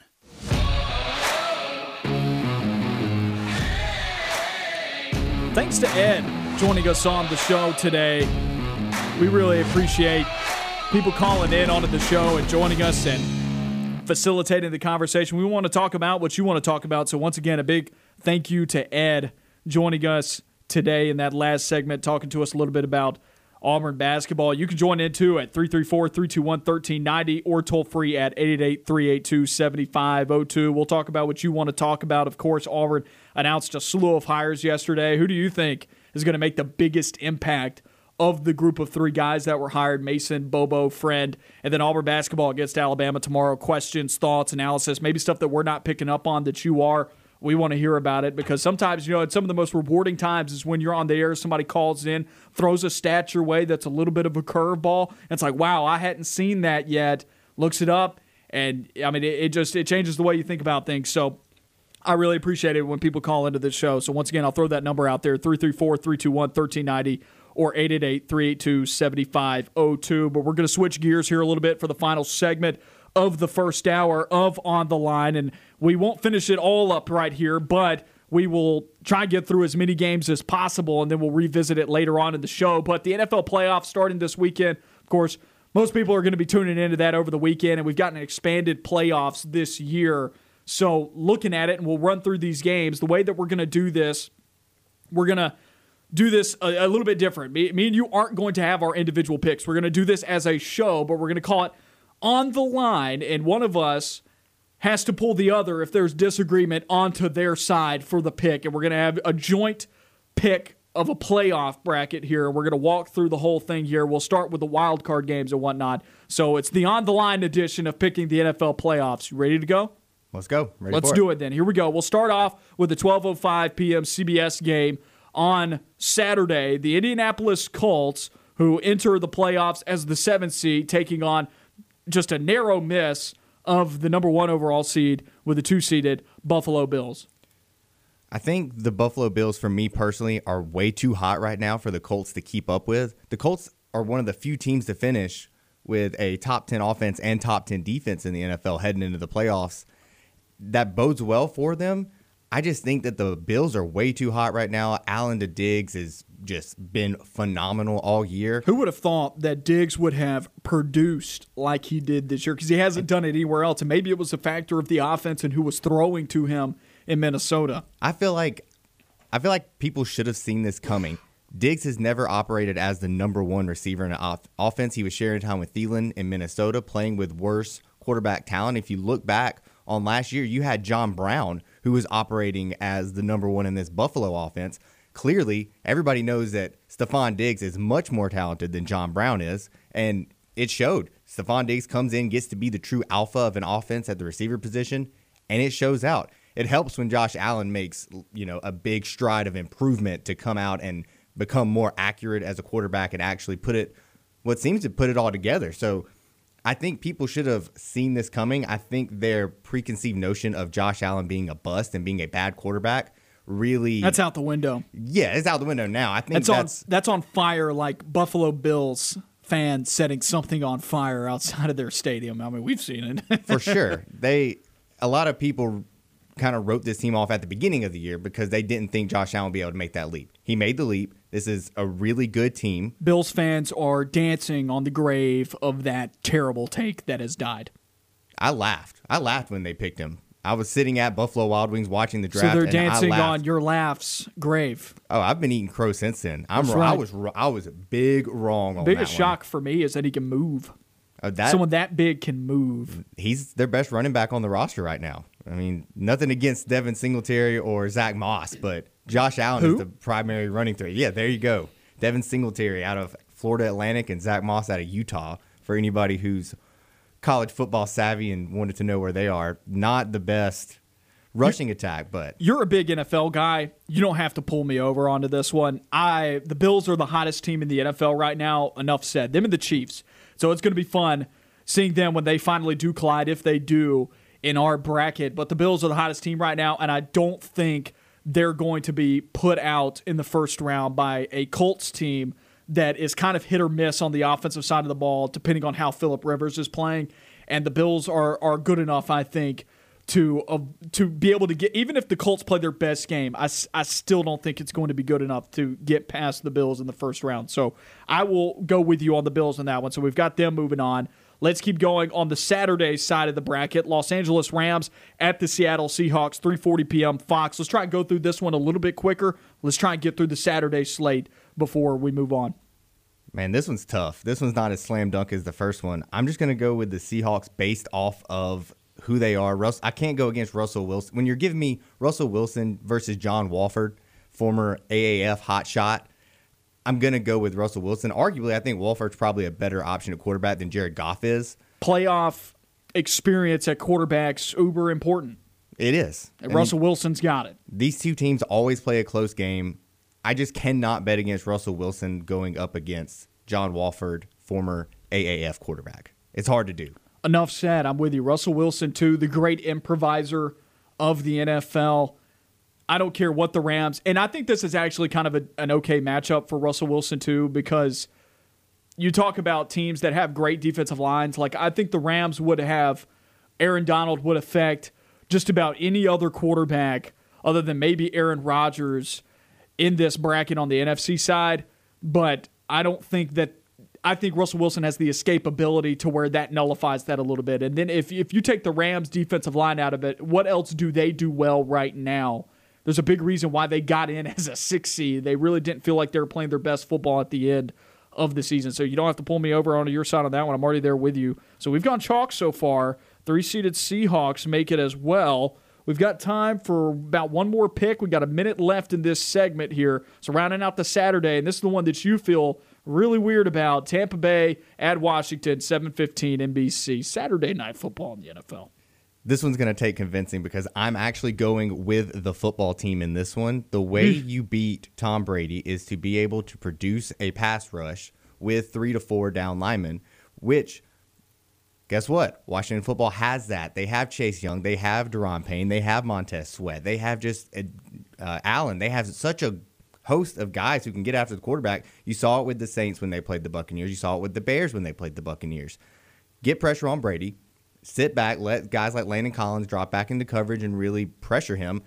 Thanks to Ed joining us on the show today. We really appreciate people calling in onto the show and joining us and facilitating the conversation. We want to talk about what you want to talk about. So, once again, a big thank you to Ed joining us today in that last segment, talking to us a little bit about Auburn basketball. You can join in too at 334 321 1390 or toll free at 888 382 7502. We'll talk about what you want to talk about. Of course, Auburn announced a slew of hires yesterday. Who do you think is going to make the biggest impact of the group of three guys that were hired Mason, Bobo, Friend, and then Auburn basketball against Alabama tomorrow? Questions, thoughts, analysis, maybe stuff that we're not picking up on that you are. we want to hear about it because sometimes, you know, at some of the most rewarding times is when you're on the air, somebody calls in, throws a stat your way that's a little bit of a curveball. It's like, wow, I hadn't seen that yet. Looks it up. And I mean, it, it just it changes the way you think about things. So I really appreciate it when people call into this show. So once again, I'll throw that number out there 334 321 1390 or 888 382 7502. But we're going to switch gears here a little bit for the final segment of the first hour of On the Line. And we won't finish it all up right here, but we will try and get through as many games as possible, and then we'll revisit it later on in the show. But the NFL playoffs starting this weekend, of course, most people are going to be tuning into that over the weekend, and we've gotten expanded playoffs this year. So, looking at it, and we'll run through these games. The way that we're going to do this, we're going to do this a, a, little bit different. Me, me and you aren't going to have our individual picks. We're going to do this as a show, but we're going to call it on the line, and one of us has to pull the other if there's disagreement onto their side for the pick. And we're going to have a joint pick of a playoff bracket here. We're going to walk through the whole thing here. We'll start with the wild card games and whatnot. So it's the on the line edition of picking the NFL playoffs. You ready to go? Let's go. Ready Let's do it then. Here we go. We'll start off with the 12:05 p.m. CBS game on Saturday. The Indianapolis Colts, who enter the playoffs as the seventh seed, taking on just a narrow miss of the number one overall seed with the two seeded Buffalo Bills. I think the Buffalo Bills, for me personally, are way too hot right now for the Colts to keep up with. The Colts are one of the few teams to finish with a top 10 offense and top 10 defense in the NFL heading into the playoffs. That bodes well for them. I just think that the Bills are way too hot right now. Allen to Diggs has just been phenomenal all year. Who would have thought that Diggs would have produced like he did this year? Because he hasn't done it anywhere else. And maybe it was a factor of the offense and who was throwing to him in Minnesota. I feel like I feel like people should have seen this coming. Diggs has never operated as the number one receiver in an off- offense. He was sharing time with Thielen in Minnesota, playing with worse quarterback talent. If you look back on last year, you had John Brown, who was operating as the number one in this Buffalo offense. Clearly, everybody knows that Stefon Diggs is much more talented than John Brown is, and it showed. Stefon Diggs comes in, gets to be the true alpha of an offense at the receiver position, and it shows out it helps when Josh Allen makes you know a big stride of improvement to come out and become more accurate as a quarterback and actually put it what seems to put it all together. So I think people should have seen this coming. I think their preconceived notion of Josh Allen being a bust and being a bad quarterback really That's out the window. Yeah, it's out the window now. I think that's, that's on that's on fire like Buffalo Bills fans setting something on fire outside of their stadium. I mean, we've seen it. for sure. They a lot of people kind of wrote this team off at the beginning of the year because they didn't think Josh Allen would be able to make that leap. He made the leap. This is a really good team. Bills fans are dancing on the grave of that terrible take that has died. I laughed. I laughed when they picked him. I was sitting at Buffalo Wild Wings watching the draft. So they're dancing on your laughs grave. Oh, I've been eating crow since then. I'm right. I was I was big wrong. On Biggest shock for me is that he can move. Uh, that, Someone that big can move. He's their best running back on the roster right now. I mean, nothing against Devin Singletary or Zach Moss, but Josh Allen Who? is the primary running threat. Yeah, there you go. Devin Singletary out of Florida Atlantic and Zach Moss out of Utah. For anybody who's college football savvy and wanted to know where they are, not the best rushing attack, but you're a big NFL guy. You don't have to pull me over onto this one. I the Bills are the hottest team in the NFL right now. Enough said. Them and the Chiefs. So it's going to be fun seeing them when they finally do collide, if they do, in our bracket. But the Bills are the hottest team right now, and I don't think they're going to be put out in the first round by a Colts team that is kind of hit or miss on the offensive side of the ball, depending on how Philip Rivers is playing. And the Bills are are good enough, I think, to uh, to be able to get even if the Colts play their best game, I, I still don't think it's going to be good enough to get past the Bills in the first round. So I will go with you on the Bills in that one. So we've got them moving on. Let's keep going on the Saturday side of the bracket. Los Angeles Rams at the Seattle Seahawks, 3:40 p.m. Fox. Let's try and go through this one a little bit quicker. Let's try and get through the Saturday slate before we move on. Man, this one's tough. This one's not as slam dunk as the first one. I'm just going to go with the Seahawks based off of who they are. Russ, I can't go against Russell Wilson. When you're giving me Russell Wilson versus John Wolford, former AAF hotshot, I'm going to go with Russell Wilson. Arguably, I think Wolford's probably a better option at quarterback than Jared Goff is. Playoff experience at quarterback's uber important. It is. And Russell Wilson's got it. These two teams always play a close game. I just cannot bet against Russell Wilson going up against John Wolford, former AAF quarterback. It's hard to do. Enough said. I'm with you. Russell Wilson, too, the great improviser of the NFL. I don't care what the Rams, and I think this is actually kind of a, an okay matchup for Russell Wilson, too, because you talk about teams that have great defensive lines. Like, I think the Rams would have, Aaron Donald would affect just about any other quarterback other than maybe Aaron Rodgers in this bracket on the NFC side. But I don't think that I think Russell Wilson has the escapability to where that nullifies that a little bit. And then if if you take the Rams defensive line out of it, what else do they do well right now? There's a big reason why they got in as a six seed. They really didn't feel like they were playing their best football at the end of the season. So you don't have to pull me over onto your side on that one. I'm already there with you. So we've gone chalk so far. Three seeded Seahawks make it as well. We've got time for about one more pick. We've got a minute left in this segment here. So rounding out the Saturday, and this is the one that you feel really weird about. Tampa Bay at Washington, 7:15 NBC. Saturday night football in the NFL. This one's going to take convincing because I'm actually going with the football team in this one. The way you beat Tom Brady is to be able to produce a pass rush with three to four down linemen, which guess what? Washington football has that. They have Chase Young, they have Daron Payne, they have Montez Sweat, they have just uh, Allen. They have such a host of guys who can get after the quarterback. You saw it with the Saints when they played the Buccaneers. You saw it with the Bears when they played the Buccaneers. Get pressure on Brady, sit back, let guys like Landon Collins drop back into coverage and really pressure him.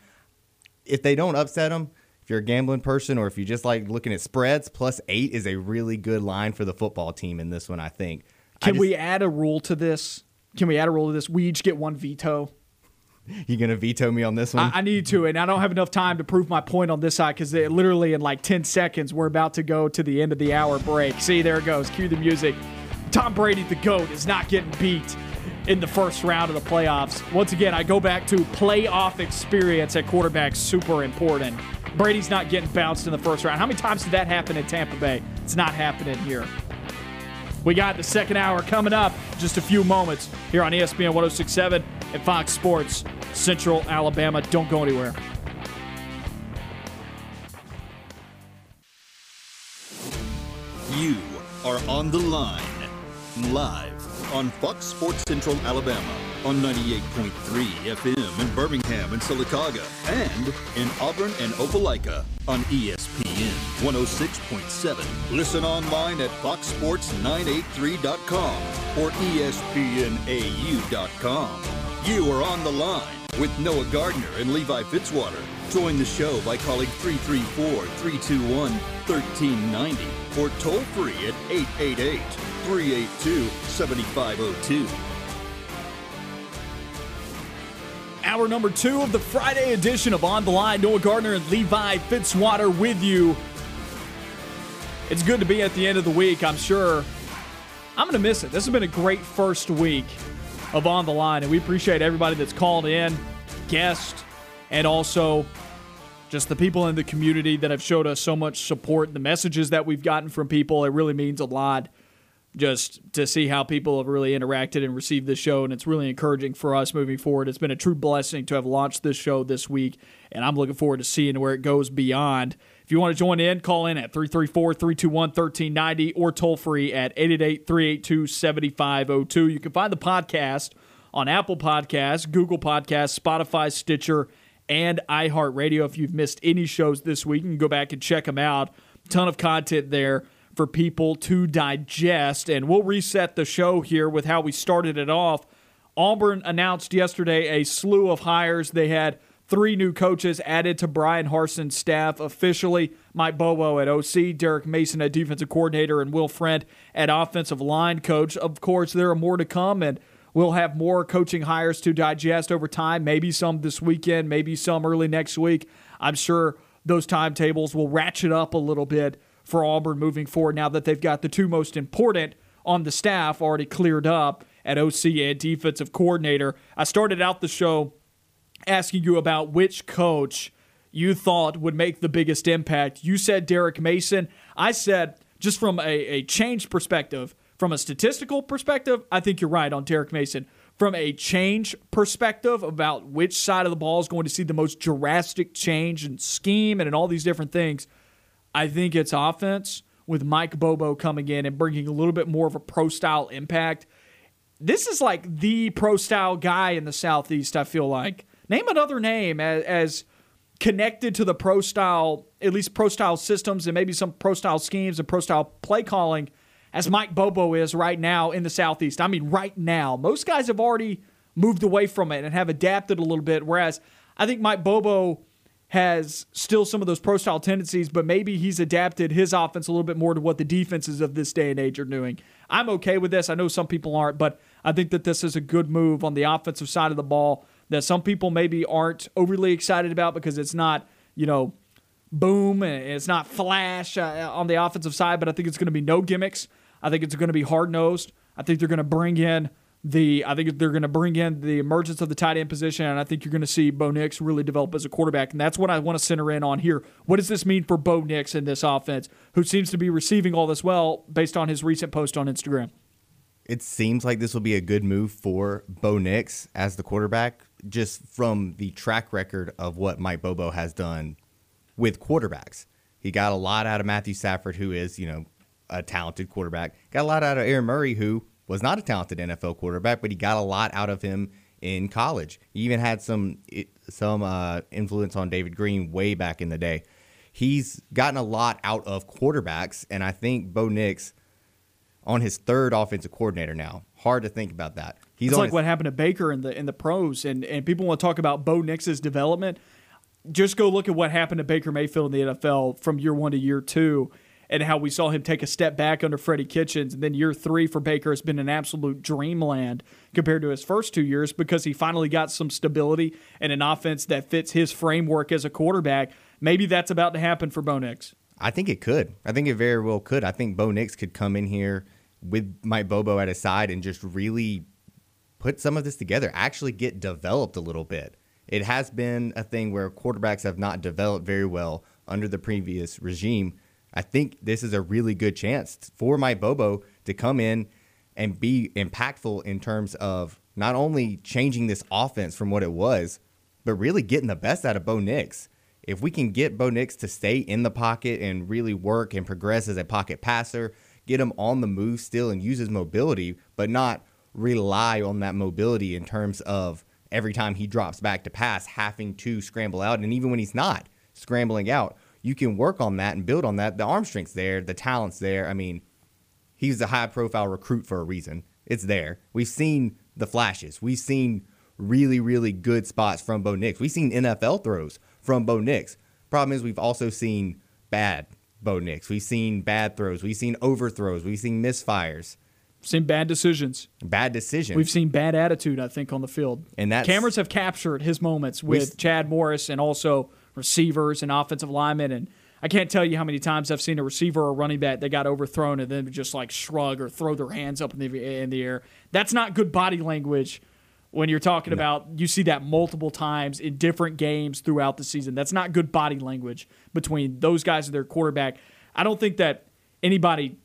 If they don't upset him, if you're a gambling person or if you just like looking at spreads, plus eight is a really good line for the football team in this one, I think. Can I just, we add a rule to this? Can we add a rule to this? We each get one veto. You gonna veto me on this one? I, I, need to, and I don't have enough time to prove my point on this side because literally in like ten seconds we're about to go to the end of the hour break. See, there it goes. Cue the music. Tom Brady, the goat, is not getting beat in the first round of the playoffs. Once again, I go back to playoff experience at quarterback, super important. Brady's not getting bounced in the first round. How many times did that happen in Tampa Bay? It's not happening here. We got the second hour coming up just a few moments here on ESPN 1067 and Fox Sports Central Alabama. Don't go anywhere. You are on the line, live on Fox Sports Central Alabama on 98.3 FM in Birmingham and Sylacauga and in Auburn and Opelika on ESPN 106.7. Listen online at foxsports983.com or espnau.com. You are on the line with Noah Gardner and Levi Fitzwater. Join the show by calling 334 321 1390 or toll free at 888 382 7502. Hour number two of the Friday edition of On the Line. Noah Gardner and Levi Fitzwater with you. It's good to be at the end of the week, I'm sure. I'm going to miss it. This has been a great first week of On the Line, and we appreciate everybody that's called in, guest, and also just the people in the community that have showed us so much support. The messages that we've gotten from people, it really means a lot just to see how people have really interacted and received this show. And it's really encouraging for us moving forward. It's been a true blessing to have launched this show this week, and I'm looking forward to seeing where it goes beyond. If you want to join in, call in at 334 321 1390 or toll free at 888 382 7502. You can find the podcast on Apple Podcasts, Google Podcasts, Spotify, Stitcher, and iHeartRadio. If you've missed any shows this week, you can go back and check them out. Ton of content there for people to digest. And we'll reset the show here with how we started it off. Auburn announced yesterday a slew of hires. They had three new coaches added to Bryan Harsin's staff officially. Mike Bobo at OC, Derek Mason at defensive coordinator, and Will Friend at offensive line coach. Of course, there are more to come, and we'll have more coaching hires to digest over time. Maybe some this weekend, maybe some early next week. I'm sure those timetables will ratchet up a little bit for Auburn moving forward now that they've got the two most important on the staff already cleared up at OC and defensive coordinator. I started out the show asking you about which coach you thought would make the biggest impact. You said Derek Mason. I said, just from a, a change perspective, from a statistical perspective, I think you're right on Derek Mason. from a change perspective about which side of the ball is going to see the most drastic change in scheme and in all these different things, I think it's offense with Mike Bobo coming in and bringing a little bit more of a pro style impact. This is like the pro style guy in the Southeast, I feel like. Name another name as, as connected to the pro style, at least pro style systems and maybe some pro style schemes and pro style play calling as Mike Bobo is right now in the Southeast. I mean, right now. Most guys have already moved away from it and have adapted a little bit, whereas I think Mike Bobo has still some of those pro style tendencies, but maybe he's adapted his offense a little bit more to what the defenses of this day and age are doing. I'm okay with this. I know some people aren't, but I think that this is a good move on the offensive side of the ball that some people maybe aren't overly excited about because it's not, you know, boom and it's not flash uh, on the offensive side, but I think it's going to be no gimmicks. I think it's going to be hard nosed. I think they're going to bring in the I think they're going to bring in the emergence of the tight end position, and I think you're going to see Bo Nix really develop as a quarterback, and that's what I want to center in on here. What does this mean for Bo Nix in this offense, who seems to be receiving all this well based on his recent post on Instagram? It seems like this will be a good move for Bo Nix as the quarterback, just from the track record of what Mike Bobo has done with quarterbacks. He got a lot out of Matthew Stafford, who is, you know, a talented quarterback. Got a lot out of Aaron Murray, who was not a talented NFL quarterback, but he got a lot out of him in college. He even had some some uh, influence on David Greene way back in the day. He's gotten a lot out of quarterbacks, and I think Bo Nix on his third offensive coordinator now. Hard to think about that. He's it's like his- what happened to Baker in the in the pros, and and people want to talk about Bo Nix's development. Just go look at what happened to Baker Mayfield in the NFL from year one to year two and how we saw him take a step back under Freddie Kitchens. And then year three for Baker has been an absolute dreamland compared to his first two years because he finally got some stability and an offense that fits his framework as a quarterback. Maybe that's about to happen for Bo Nix. I think it could. I think it very well could. I think Bo Nix could come in here with Mike Bobo at his side and just really put some of this together, actually get developed a little bit. It has been a thing where quarterbacks have not developed very well under the previous regime. I think this is a really good chance for Mike Bobo to come in and be impactful in terms of not only changing this offense from what it was, but really getting the best out of Bo Nix. If we can get Bo Nix to stay in the pocket and really work and progress as a pocket passer, get him on the move still and use his mobility, but not rely on that mobility in terms of every time he drops back to pass having to scramble out. And even when he's not scrambling out, you can work on that and build on that. The arm strength's there, the talent's there. I mean, he's a high profile recruit for a reason. It's there. We've seen the flashes. We've seen really, really good spots from Bo Nix. We've seen NFL throws from Bo Nix. Problem is, we've also seen bad Bo Nix. We've seen bad throws. We've seen overthrows. We've seen misfires. Seen bad decisions. Bad decisions. We've seen bad attitude, I think, on the field. And that cameras have captured his moments with Chad Morris and also receivers and offensive linemen. And I can't tell you how many times I've seen a receiver or running back that got overthrown and then just like shrug or throw their hands up in the in the air. That's not good body language when you're talking no. about you see that multiple times in different games throughout the season. That's not good body language between those guys and their quarterback. I don't think that anybody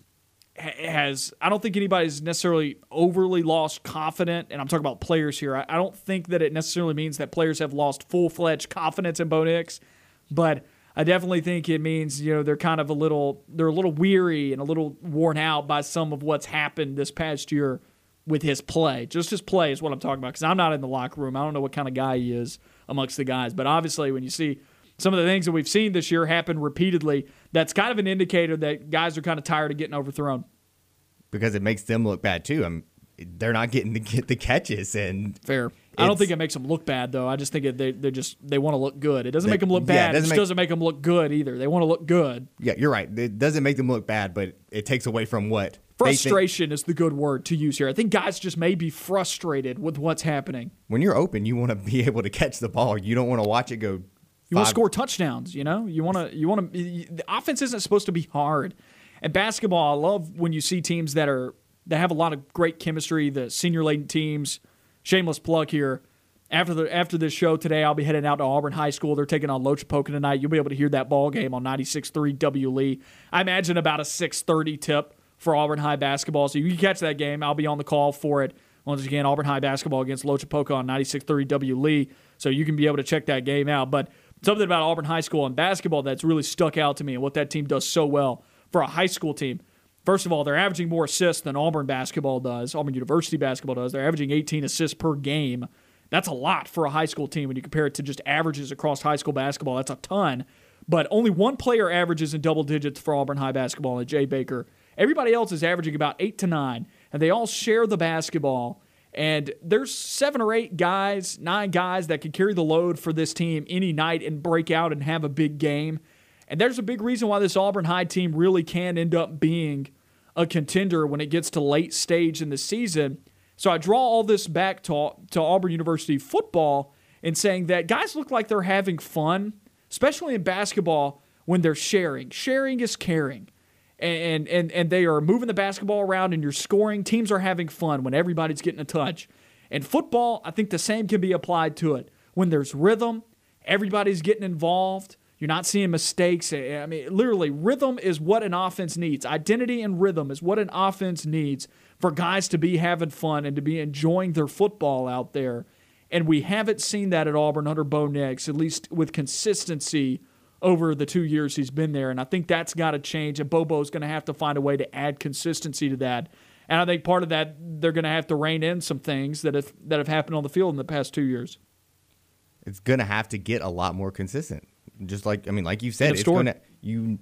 has I don't think anybody's necessarily overly lost confident, and I'm talking about players here. I, I don't think that it necessarily means that players have lost full fledged confidence in Bo Nix, but I definitely think it means you know they're kind of a little they're a little weary and a little worn out by some of what's happened this past year with his play. Just his play is what I'm talking about because I'm not in the locker room. I don't know what kind of guy he is amongst the guys, but obviously when you see some of the things that we've seen this year happen repeatedly, that's kind of an indicator that guys are kind of tired of getting overthrown. Because it makes them look bad too. I'm, they're not getting to get the catches and fair. I don't think it makes them look bad though. I just think it, they they just they want to look good. It doesn't they, make them look bad. Yeah, it, doesn't, it make, doesn't make them look good either. They want to look good. Yeah, you're right. It doesn't make them look bad, but it takes away from what frustration is the good word to use here. I think guys just may be frustrated with what's happening. When you're open, you want to be able to catch the ball. You don't want to watch it go you want to score touchdowns. You know, you want to. You want to. The offense isn't supposed to be hard. And basketball, I love when you see teams that are that have a lot of great chemistry. The senior laden teams. Shameless plug here. After the after this show today, I'll be heading out to Auburn High School. They're taking on Loachapoka tonight. You'll be able to hear that ball game on 96.3 W Lee. I imagine about a 6:30 tip for Auburn High basketball. So you can catch that game. I'll be on the call for it Once again, Auburn High basketball against Loachapoka on 96.3 W Lee. So you can be able to check that game out. But something about Auburn High School and basketball that's really stuck out to me and what that team does so well for a high school team. First of all, they're averaging more assists than Auburn basketball does, Auburn University basketball does. They're averaging 18 assists per game. That's a lot for a high school team when you compare it to just averages across high school basketball. That's a ton. But only one player averages in double digits for Auburn High basketball, and Jay Baker. Everybody else is averaging about eight to nine, and they all share the basketball. And there's seven or eight guys, nine guys that can carry the load for this team any night and break out and have a big game. And there's a big reason why this Auburn High team really can end up being a contender when it gets to late stage in the season. So I draw all this back to, to Auburn University football and saying that guys look like they're having fun, especially in basketball when they're sharing. Sharing is caring and and and they are moving the basketball around and you're scoring. Teams are having fun when everybody's getting a touch. And football, I think the same can be applied to it. When there's rhythm, everybody's getting involved. You're not seeing mistakes. I mean, literally, rhythm is what an offense needs. Identity and rhythm is what an offense needs for guys to be having fun and to be enjoying their football out there. And we haven't seen that at Auburn under Bo Nix, at least with consistency over the two years he's been there. And I think that's got to change. And Bobo's going to have to find a way to add consistency to that. And I think part of that they're going to have to rein in some things that have that have happened on the field in the past two years. It's going to have to get a lot more consistent. Just like I mean, like you said, it's going to you.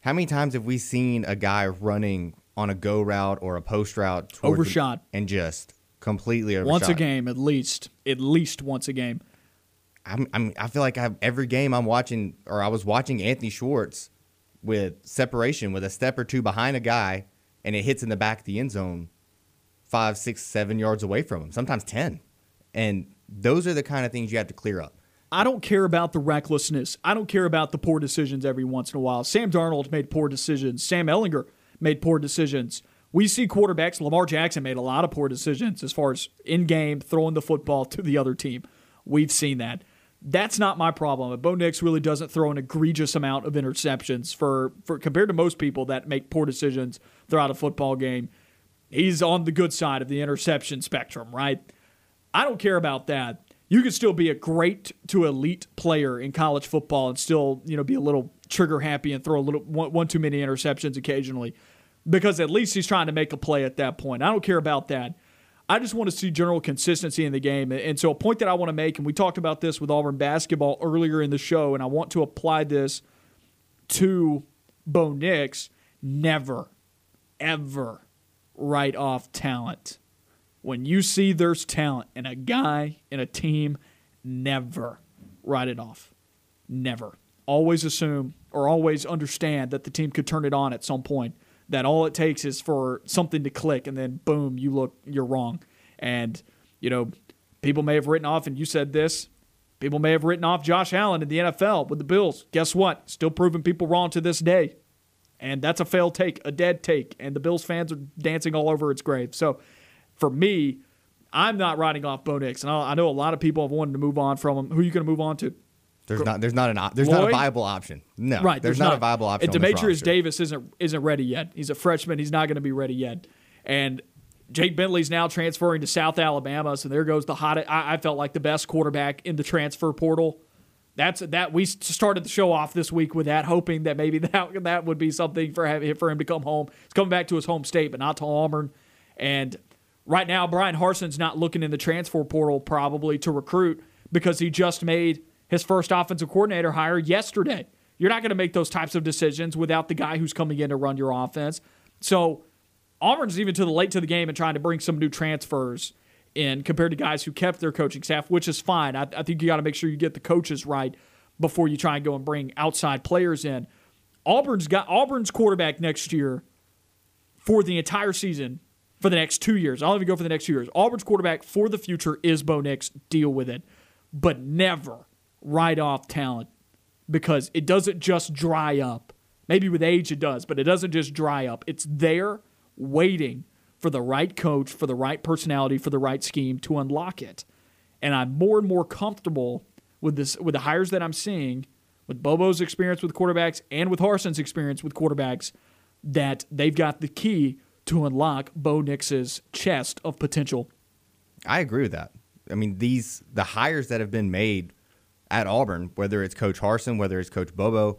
How many times have we seen a guy running on a go route or a post route overshot and just completely overshot? Once a game, at least, at least once a game. I'm, I'm I feel like I have every game I'm watching or I was watching Anthony Schwartz with separation with a step or two behind a guy and it hits in the back of the end zone five, six, seven yards away from him, sometimes ten. And those are the kind of things you have to clear up. I don't care about the recklessness. I don't care about the poor decisions every once in a while. Sam Darnold made poor decisions. Sam Ellinger made poor decisions. We see quarterbacks. Lamar Jackson made a lot of poor decisions as far as in game throwing the football to the other team. We've seen that. That's not my problem. Bo Nix really doesn't throw an egregious amount of interceptions for, for compared to most people that make poor decisions throughout a football game. He's on the good side of the interception spectrum, right? I don't care about that. You can still be a great to elite player in college football and still, you know, be a little trigger happy and throw a little one, one too many interceptions occasionally because at least he's trying to make a play at that point. I don't care about that. I just want to see general consistency in the game. And so, a point that I want to make, and we talked about this with Auburn basketball earlier in the show, and I want to apply this to Bo Nix never, ever write off talent. When you see there's talent in a guy, in a team, never write it off. Never. Always assume or always understand that the team could turn it on at some point that all it takes is for something to click and then boom, you look you're wrong. And you know, people may have written off and you said this, people may have written off Josh Allen in the NFL with the Bills. Guess what? Still proving people wrong to this day. And that's a failed take, a dead take, and the Bills fans are dancing all over its grave. So for me, I'm not writing off Bo Nix, and I know a lot of people have wanted to move on from him. Who are you going to move on to? There's not there's not an there's Lloyd? not a viable option. No, right. There's, there's not, not, a viable option. And Dematrius Davis isn't isn't ready yet. He's a freshman. He's not going to be ready yet. And Jake Bentley's now transferring to South Alabama, so there goes the hot. I, I felt like the best quarterback in the transfer portal. That's that we started the show off this week with that, hoping that maybe that that would be something for him, for him to come home. He's coming back to his home state, but not to Auburn. And right now, Bryan Harsin's not looking in the transfer portal probably to recruit because he just made his first offensive coordinator hire yesterday. You're not going to make those types of decisions without the guy who's coming in to run your offense. So Auburn's even to the late to the game and trying to bring some new transfers in compared to guys who kept their coaching staff, which is fine. I, I think you got to make sure you get the coaches right before you try and go and bring outside players in. Auburn's got Auburn's quarterback next year for the entire season for the next two years. I'll even go for the next two years. Auburn's quarterback for the future is Bo Nix. Deal with it, but never write off talent because it doesn't just dry up. Maybe with age it does, but it doesn't just dry up. It's there waiting for the right coach, for the right personality, for the right scheme to unlock it. And I'm more and more comfortable with this with the hires that I'm seeing, with Bobo's experience with quarterbacks and with Harsin's experience with quarterbacks, that they've got the key to unlock Bo Nix's chest of potential I agree with that. I mean, these the hires that have been made at Auburn, whether it's Coach Harsin, whether it's Coach Bobo,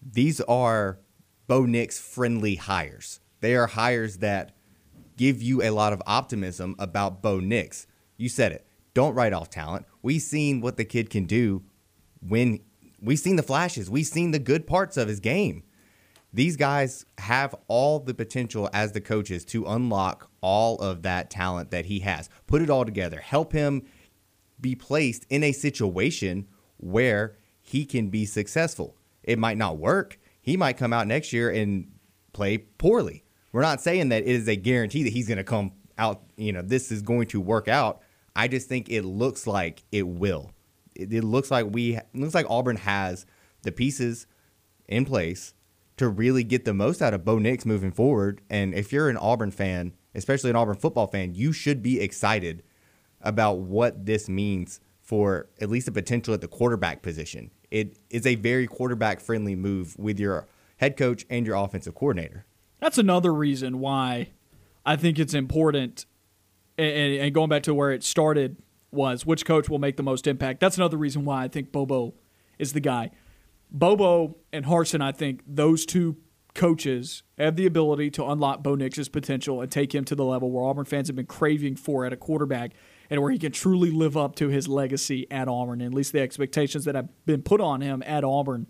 these are Bo Nix friendly hires. They are hires that give you a lot of optimism about Bo Nix. You said it. Don't write off talent. We've seen what the kid can do when we've seen the flashes. We've seen the good parts of his game. These guys have all the potential as the coaches to unlock all of that talent that he has. Put it all together. Help him be placed in a situation where he can be successful. It might not work. He might come out next year and play poorly. We're not saying that it is a guarantee that he's going to come out, you know, this is going to work out. I just think it looks like it will. It, it looks like we looks like Auburn has the pieces in place to really get the most out of Bo Nix moving forward. And if you're an Auburn fan, especially an Auburn football fan, you should be excited about what this means for at least the potential at the quarterback position. It is a very quarterback friendly move with your head coach and your offensive coordinator. That's another reason why I think it's important. And, and going back to where it started was which coach will make the most impact. That's another reason why I think Bobo is the guy. Bobo and Harsin, I think those two coaches have the ability to unlock Bo Nix's potential and take him to the level where Auburn fans have been craving for at a quarterback and where he can truly live up to his legacy at Auburn, at least the expectations that have been put on him at Auburn.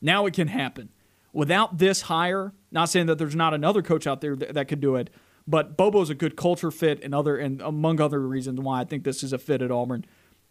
Now it can happen. Without this hire, not saying that there's not another coach out there that, that could do it, but Bobo's a good culture fit and other and among other reasons why I think this is a fit at Auburn.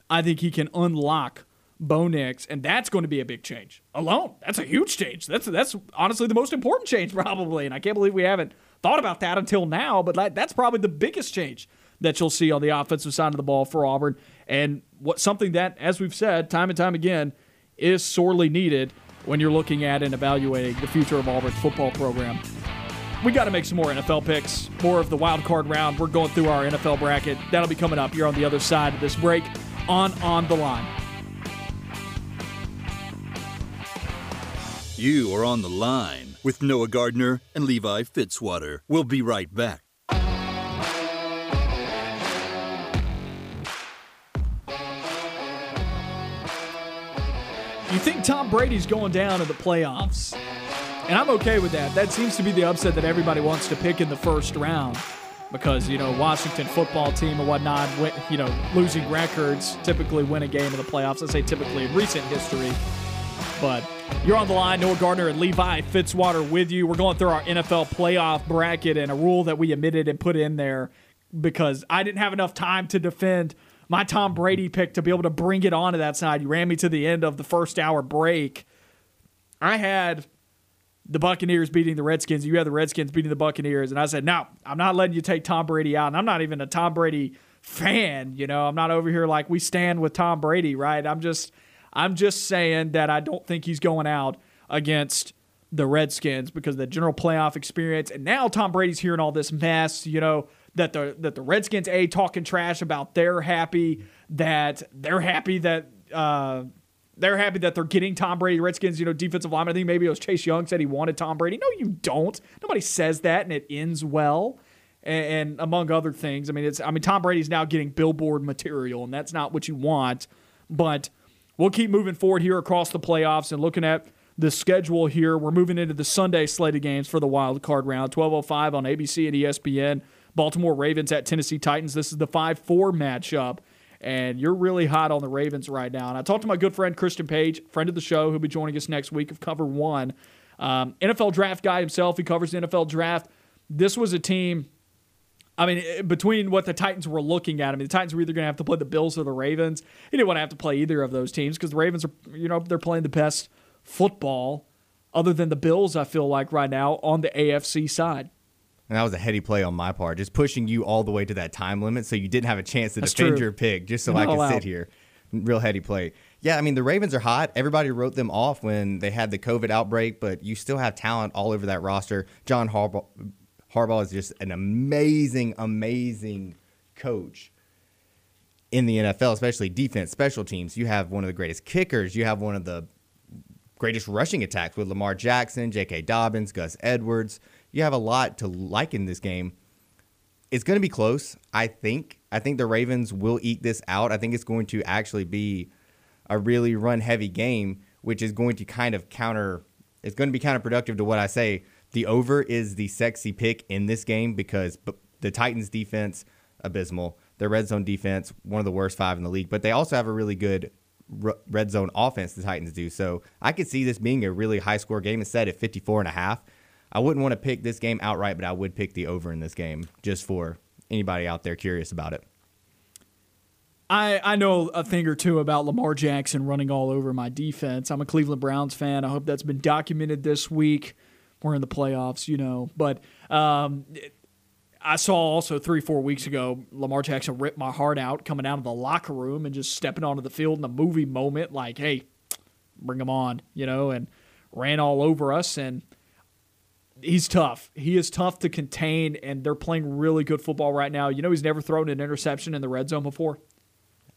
I think he can unlock Bo Nix, and that's going to be a big change. Alone, that's a huge change. That's that's honestly the most important change probably, and I can't believe we haven't thought about that until now. But that's probably the biggest change that you'll see on the offensive side of the ball for Auburn, and what something that, as we've said time and time again, is sorely needed when you're looking at and evaluating the future of Auburn's football program. We got to make some more NFL picks, more of the wild card round. We're going through our NFL bracket. That'll be coming up here on the other side of this break on On the Line. You are on the line with Noah Gardner and Levi Fitzwater. We'll be right back. You think Tom Brady's going down in the playoffs? And I'm okay with that. That seems to be the upset that everybody wants to pick in the first round because, you know, Washington football team and whatnot, you know, losing records typically win a game in the playoffs. I say typically in recent history. But you're on the line. Noah Gardner and Levi Fitzwater with you. We're going through our NFL playoff bracket and a rule that we omitted and put in there because I didn't have enough time to defend my Tom Brady pick to be able to bring it on to that side. You ran me to the end of the first hour break. I had the Buccaneers beating the Redskins. You had the Redskins beating the Buccaneers. And I said, no, I'm not letting you take Tom Brady out. And I'm not even a Tom Brady fan. You know, I'm not over here like we stand with Tom Brady, right? I'm just I'm just saying that I don't think he's going out against the Redskins because the general playoff experience. And now Tom Brady's hearing all this mess, you know, that the that the Redskins a talking trash about they're happy that they're happy that uh, they're happy that they're getting Tom Brady. Redskins, you know, defensive lineman. I think maybe it was Chase Young said he wanted Tom Brady. No, you don't. Nobody says that, and it ends well. And, and among other things, I mean, it's I mean Tom Brady's now getting billboard material, and that's not what you want. But we'll keep moving forward here across the playoffs and looking at the schedule here. We're moving into the Sunday slate of games for the wild card round. 12:05 on ABC and ESPN. Baltimore Ravens at Tennessee Titans. This is the 5 4 matchup. And you're really hot on the Ravens right now. And I talked to my good friend Christian Page, friend of the show, who'll be joining us next week of Cover One. Um, NFL draft guy himself. He covers the NFL draft. This was a team. I mean, eh, between what the Titans were looking at, I mean, the Titans were either going to have to play the Bills or the Ravens. He didn't want to have to play either of those teams because the Ravens are, you know, they're playing the best football other than the Bills, I feel like, right now on the AFC side. And that was a heady play on my part, just pushing you all the way to that time limit so you didn't have a chance to That's defend true. your pick just so I could sit here. Real heady play. Yeah, I mean, the Ravens are hot. Everybody wrote them off when they had the COVID outbreak, but you still have talent all over that roster. John Harbaugh, Harbaugh is just an amazing, amazing coach in the NFL, especially defense, special teams. You have one of the greatest kickers. You have one of the greatest rushing attacks with Lamar Jackson, J.K. Dobbins, Gus Edwards you have a lot to like in this game. it's going to be close. I think. I think the Ravens will eat this out. I think it's going to actually be a really run heavy game, which is going to kind of counter. It's going to be counterproductive to what I say. The over is the sexy pick in this game because the Titans defense abysmal. Their red zone defense one of the worst five in the league, but they also have a really good red zone offense. The Titans do so. I could see this being a really high score game instead at 54 and a half. I wouldn't want to pick this game outright, but I would pick the over in this game just for anybody out there curious about it. I, I know a thing or two about Lamar Jackson running all over my defense. I'm a Cleveland Browns fan. I hope that's been documented this week. We're in the playoffs, you know. But um, I saw also three, four weeks ago, Lamar Jackson ripped my heart out coming out of the locker room and just stepping onto the field in the movie moment, like, hey, bring him on, you know, and ran all over us. And he's tough. He is tough to contain, and they're playing really good football right now. You know, he's never thrown an interception in the red zone before.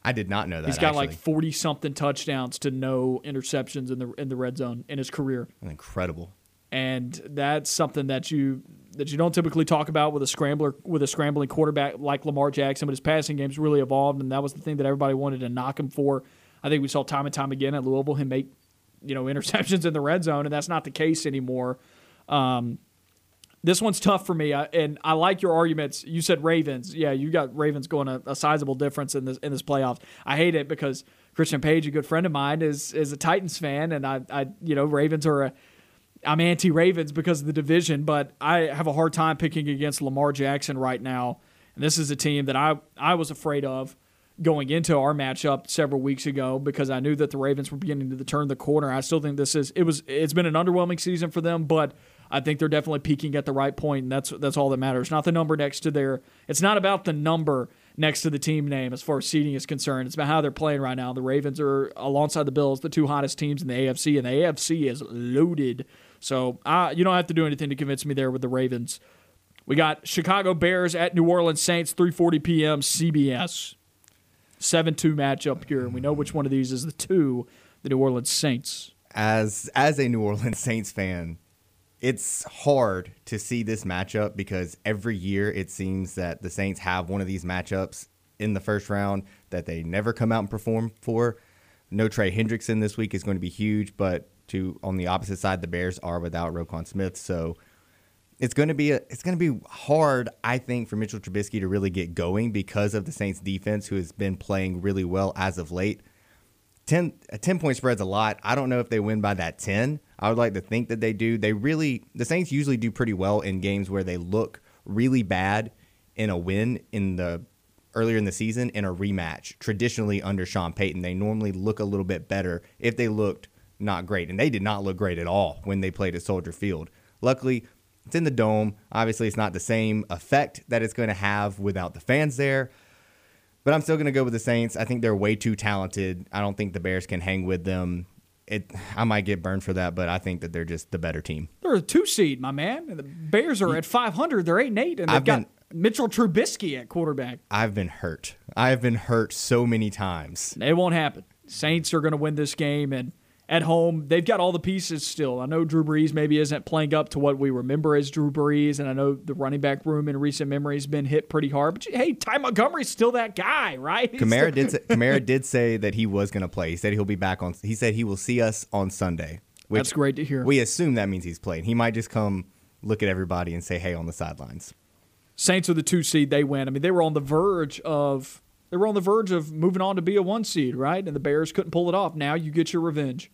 I did not know that. He's got actually. like forty something touchdowns to no interceptions in the in the red zone in his career. Incredible. And that's something that you that you don't typically talk about with a scrambler with a scrambling quarterback like Lamar Jackson, but his passing game's really evolved, and that was the thing that everybody wanted to knock him for. I think we saw time and time again at Louisville him make you know interceptions in the red zone, and that's not the case anymore. Um, this one's tough for me, I, and I like your arguments. You said Ravens, yeah, you got Ravens going a, a sizable difference in this in this playoffs. I hate it because Christian Page, a good friend of mine, is is a Titans fan, and I, I you know, Ravens are a. I'm anti Ravens because of the division, but I have a hard time picking against Lamar Jackson right now. And this is a team that I I was afraid of going into our matchup several weeks ago because I knew that the Ravens were beginning to turn the corner. I still think this is it was it's been an underwhelming season for them, but I think they're definitely peaking at the right point, and that's that's all that matters. Not the number next to their. It's not about the number next to the team name as far as seeding is concerned. It's about how they're playing right now. The Ravens are alongside the Bills, the two hottest teams in the AFC, and the AFC is loaded. So you don't have to do anything to convince me there with the Ravens. We got Chicago Bears at New Orleans Saints, 3:40 p.m. CBS. 7-2 matchup here, and we know which one of these is the two, the New Orleans Saints. As as a New Orleans Saints fan, it's hard to see this matchup because every year it seems that the Saints have one of these matchups in the first round that they never come out and perform for. No Trey Hendrickson this week is going to be huge, but to on the opposite side, the Bears are without Roquan Smith, so it's going to be a, it's going to be hard, I think, for Mitchell Trubisky to really get going because of the Saints defense, who has been playing really well as of late. 10, a 10 point spread's a lot. I don't know if they win by that 10. I would like to think that they do. They really, the Saints usually do pretty well in games where they look really bad in a win in the earlier in the season in a rematch. Traditionally under Sean Payton, they normally look a little bit better if they looked not great. And they did not look great at all when they played at Soldier Field. Luckily, it's in the dome. Obviously, it's not the same effect that it's going to have without the fans there. But I'm still going to go with the Saints. I think they're way too talented. I don't think the Bears can hang with them. It, I might get burned for that, but I think that they're just the better team. They're a two seed, my man. And the Bears are at 500. They're eight and eight, and they've I've got been, Mitchell Trubisky at quarterback. I've been hurt. I've been hurt so many times. It won't happen. Saints are going to win this game, and at home. They've got all the pieces still. I know Drew Brees maybe isn't playing up to what we remember as Drew Brees, and I know the running back room in recent memory has been hit pretty hard. But hey, Ty Montgomery's still that guy, right? Kamara did say, Kamara did say that he was going to play. He said he'll be back on. He said he will see us on Sunday. That's great to hear. We assume that means he's playing. He might just come look at everybody and say hey on the sidelines. Saints are the two seed. They win. I mean, they were on the verge of they were on the verge of moving on to be a one seed, right? And the Bears couldn't pull it off. Now you get your revenge.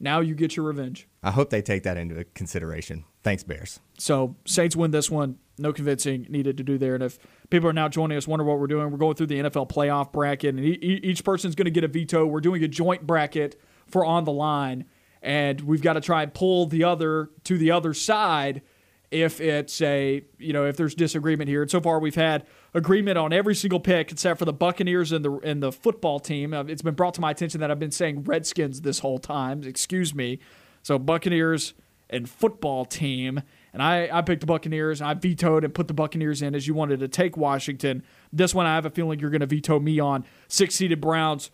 Now you get your revenge. I hope they take that into consideration. Thanks, Bears. So Saints win this one. No convincing needed to do there. And if people are now joining us, wonder what we're doing, we're going through the NFL playoff bracket, and each person's going to get a veto. We're doing a joint bracket for on the line, and we've got to try and pull the other to the other side if it's a you know if there's disagreement here. And so far we've had agreement on every single pick except for the Buccaneers and the and the football team. Uh, it's been brought to my attention that I've been saying Redskins this whole time. Excuse me. So Buccaneers and football team. And I, I picked the Buccaneers. I vetoed and put the Buccaneers in as you wanted to take Washington. This one I have a feeling you're going to veto me on. Six seeded Browns,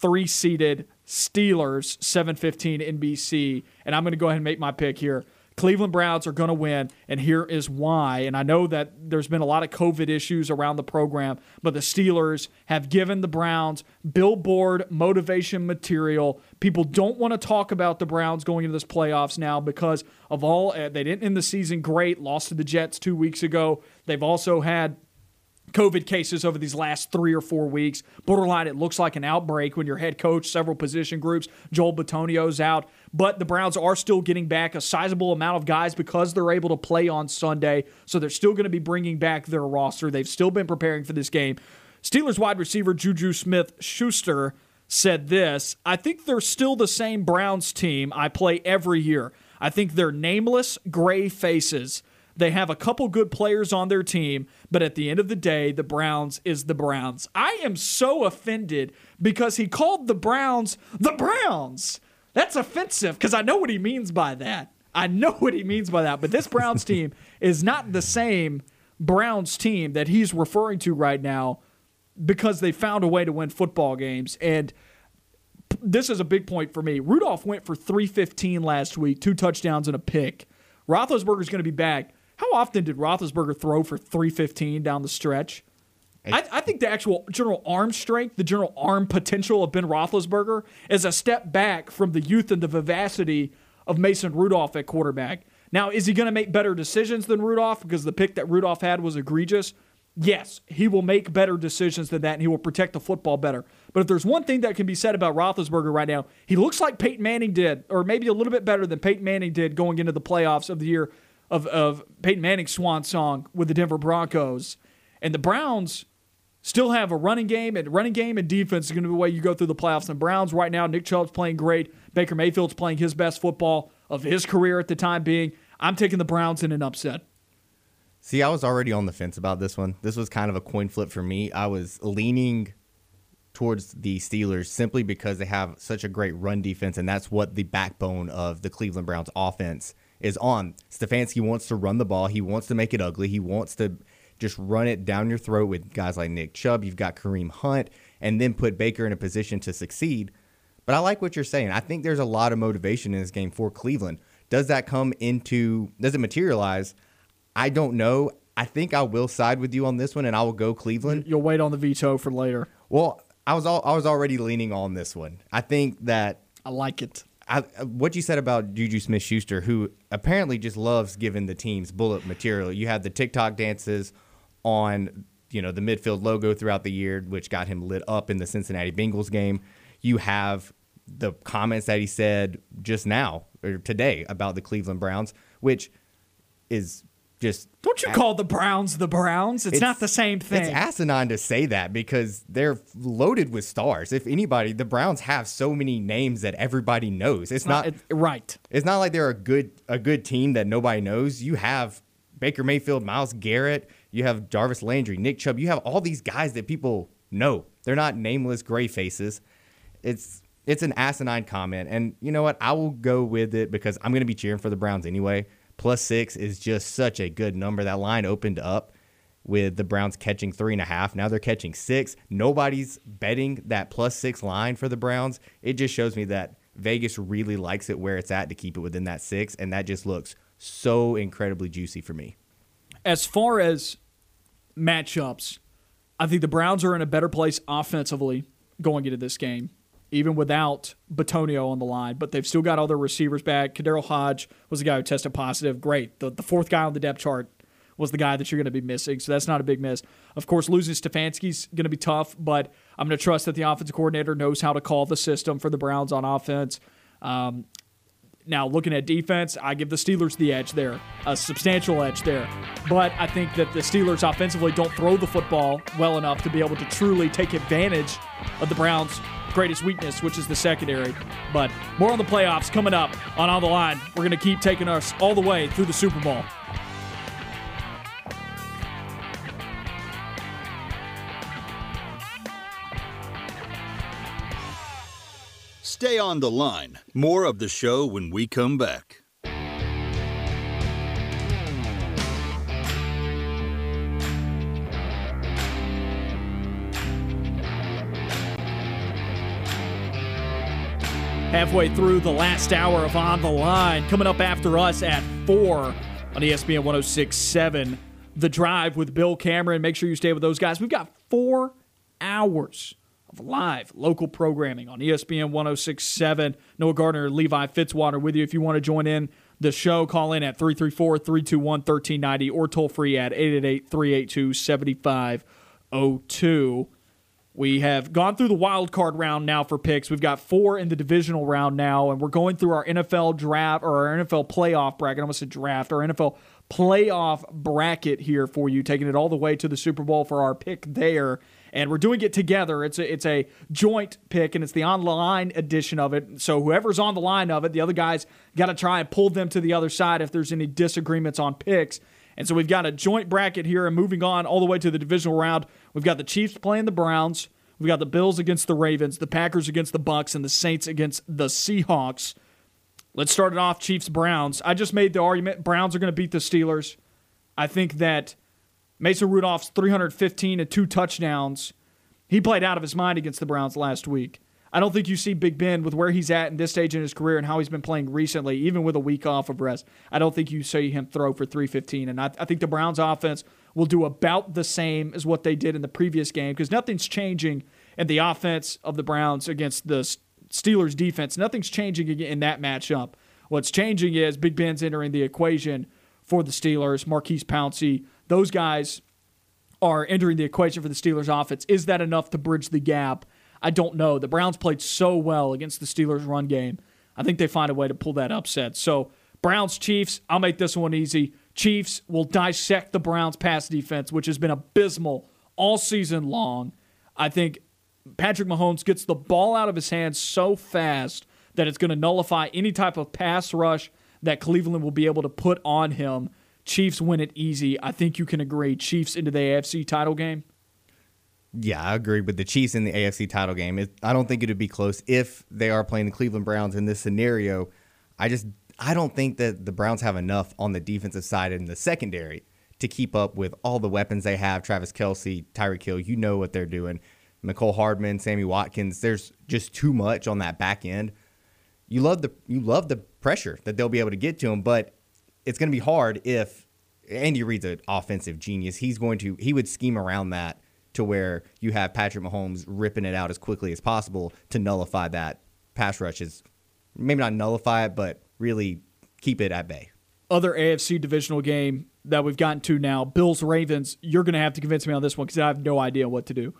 three seeded Steelers, 715 NBC. And I'm going to go ahead and make my pick here. Cleveland Browns are going to win, and here is why. And I know that there's been a lot of COVID issues around the program, but the Steelers have given the Browns billboard motivation material. People don't want to talk about the Browns going into this playoffs now because of all, uh, they didn't end the season great, lost to the Jets two weeks ago. They've also had COVID cases over these last three or four weeks. Borderline, it looks like an outbreak when your head coach, several position groups, Joel Bitonio's out. But the Browns are still getting back a sizable amount of guys because they're able to play on Sunday. So they're still going to be bringing back their roster. They've still been preparing for this game. Steelers wide receiver Juju Smith Schuster said this I think they're still the same Browns team I play every year. I think they're nameless gray faces. They have a couple good players on their team, but at the end of the day, the Browns is the Browns. I am so offended because he called the Browns the Browns. That's offensive because I know what he means by that. I know what he means by that. But this Browns team is not the same Browns team that he's referring to right now because they found a way to win football games. And this is a big point for me. Rudolph went for 315 last week, two touchdowns and a pick. Roethlisberger's going to be back. How often did Roethlisberger throw for 315 down the stretch? I, I, think the actual general arm strength, the general arm potential of Ben Roethlisberger is a step back from the youth and the vivacity of Mason Rudolph at quarterback. Now, is he going to make better decisions than Rudolph because the pick that Rudolph had was egregious? Yes, he will make better decisions than that and he will protect the football better. But if there's one thing that can be said about Roethlisberger right now, he looks like Peyton Manning did, or maybe a little bit better than Peyton Manning did going into the playoffs of the year of, of Peyton Manning's swan song with the Denver Broncos. And the Browns still have a running game, and running game and defense is going to be the way you go through the playoffs. And Browns right now, Nick Chubb's playing great. Baker Mayfield's playing his best football of his career at the time being. I'm taking the Browns in an upset. See, I was already on the fence about this one. This was kind of a coin flip for me. I was leaning towards the Steelers simply because they have such a great run defense, and that's what the backbone of the Cleveland Browns offense is on. Stefanski wants to run the ball. He wants to make it ugly. He wants to just run it down your throat with guys like Nick Chubb. You've got Kareem Hunt, and then put Baker in a position to succeed. But I like what you're saying. I think there's a lot of motivation in this game for Cleveland. Does that come into, does it materialize? I don't know. I think I will side with you on this one, and I will go Cleveland. You'll wait on the veto for later. Well, I was all, I was already leaning on this one. I think that I like it. I, what you said about Juju Smith Schuster, who apparently just loves giving the teams bullet material. You have the TikTok dances on you know the midfield logo throughout the year, which got him lit up in the Cincinnati Bengals game. You have the comments that he said just now or today about the Cleveland Browns, which is just don't you call the Browns the Browns? It's, it's, not the same thing. It's asinine to say that because they're loaded with stars. If anybody, the Browns have so many names that everybody knows. It's not, not right. It's not like they're a good a good team that nobody knows. You have Baker Mayfield, Myles Garrett, you have Jarvis Landry, Nick Chubb. You have all these guys that people know. They're not nameless gray faces. It's it's an asinine comment, and you know what? I will go with it because I'm going to be cheering for the Browns anyway. Plus six is just such a good number. That line opened up with the Browns catching three and a half. Now they're catching six. Nobody's betting that plus six line for the Browns. It just shows me that Vegas really likes it where it's at to keep it within that six, and that just looks so incredibly juicy for me. As far as matchups, I think the Browns are in a better place offensively going into this game even without Bitonio on the line. But they've still got all their receivers back. KhaDarel Hodge was the guy who tested positive. Great. The, the fourth guy on the depth chart was the guy that you're going to be missing. So that's not a big miss. Of course, losing Stefanski's going to be tough, but I'm going to trust that the offensive coordinator knows how to call the system for the Browns on offense. Um, now, looking at defense, I give the Steelers the edge there, a substantial edge there. But I think that the Steelers offensively don't throw the football well enough to be able to truly take advantage of the Browns' greatest weakness, which is the secondary. But more on the playoffs coming up on On the Line. We're going to keep taking us all the way through the Super Bowl. Stay on the line. More of the show when we come back. halfway through the last hour of On the Line. Coming up after us at 4 on ESPN 1067. The Drive with Bill Cameron. Make sure you stay with those guys. We've got four hours of live local programming on ESPN 1067. Noah Gardner, Levi Fitzwater with you. If you want to join in the show, call in at 334 321 1390 or toll free at 888 382 7502. We have gone through the wild card round now for picks. We've got four in the divisional round now, and we're going through our NFL draft or our NFL playoff bracket. I almost said draft, our NFL playoff bracket here for you, taking it all the way to the Super Bowl for our pick there. And we're doing it together. It's a it's a joint pick, and it's the online edition of it. So whoever's on the line of it, the other guys got to try and pull them to the other side if there's any disagreements on picks. And so we've got a joint bracket here, and moving on all the way to the divisional round, we've got the Chiefs playing the Browns. We've got the Bills against the Ravens, the Packers against the Bucks, and the Saints against the Seahawks. Let's start it off Chiefs Browns. I just made the argument Browns are going to beat the Steelers. I think that Mason Rudolph's 315 and two touchdowns. He played out of his mind against the Browns last week. I don't think you see Big Ben with where he's at in this stage in his career and how he's been playing recently, even with a week off of rest. I don't think you see him throw for 315. And I, I think the Browns offense will do about the same as what they did in the previous game because nothing's changing in the offense of the Browns against the Steelers defense. Nothing's changing in that matchup. What's changing is Big Ben's entering the equation for the Steelers. Maurkice Pouncey, those guys are entering the equation for the Steelers offense. Is that enough to bridge the gap? I don't know. The Browns played so well against the Steelers run game. I think they find a way to pull that upset. So, Browns Chiefs, I'll make this one easy. Chiefs will dissect the Browns pass defense, which has been abysmal all season long. I think Patrick Mahomes gets the ball out of his hands so fast that it's going to nullify any type of pass rush that Cleveland will be able to put on him. Chiefs win it easy. I think you can agree. Chiefs into the AFC title game. Yeah, I agree with the Chiefs in the AFC title game. It, I don't think it would be close if they are playing the Cleveland Browns in this scenario. I just I don't think that the Browns have enough on the defensive side in the secondary to keep up with all the weapons they have. Travis Kelce, Tyreek Hill, you know what they're doing. Mecole Hardman, Sammy Watkins. There's just too much on that back end. You love the you love the pressure that they'll be able to get to him, but it's going to be hard if Andy Reid's an offensive genius. He's going to he would scheme around that to where you have Patrick Mahomes ripping it out as quickly as possible to nullify that pass rush is maybe not nullify it, but really keep it at bay. Other AFC divisional game that we've gotten to now, Bills Ravens. You're going to have to convince me on this one because I have no idea what to do.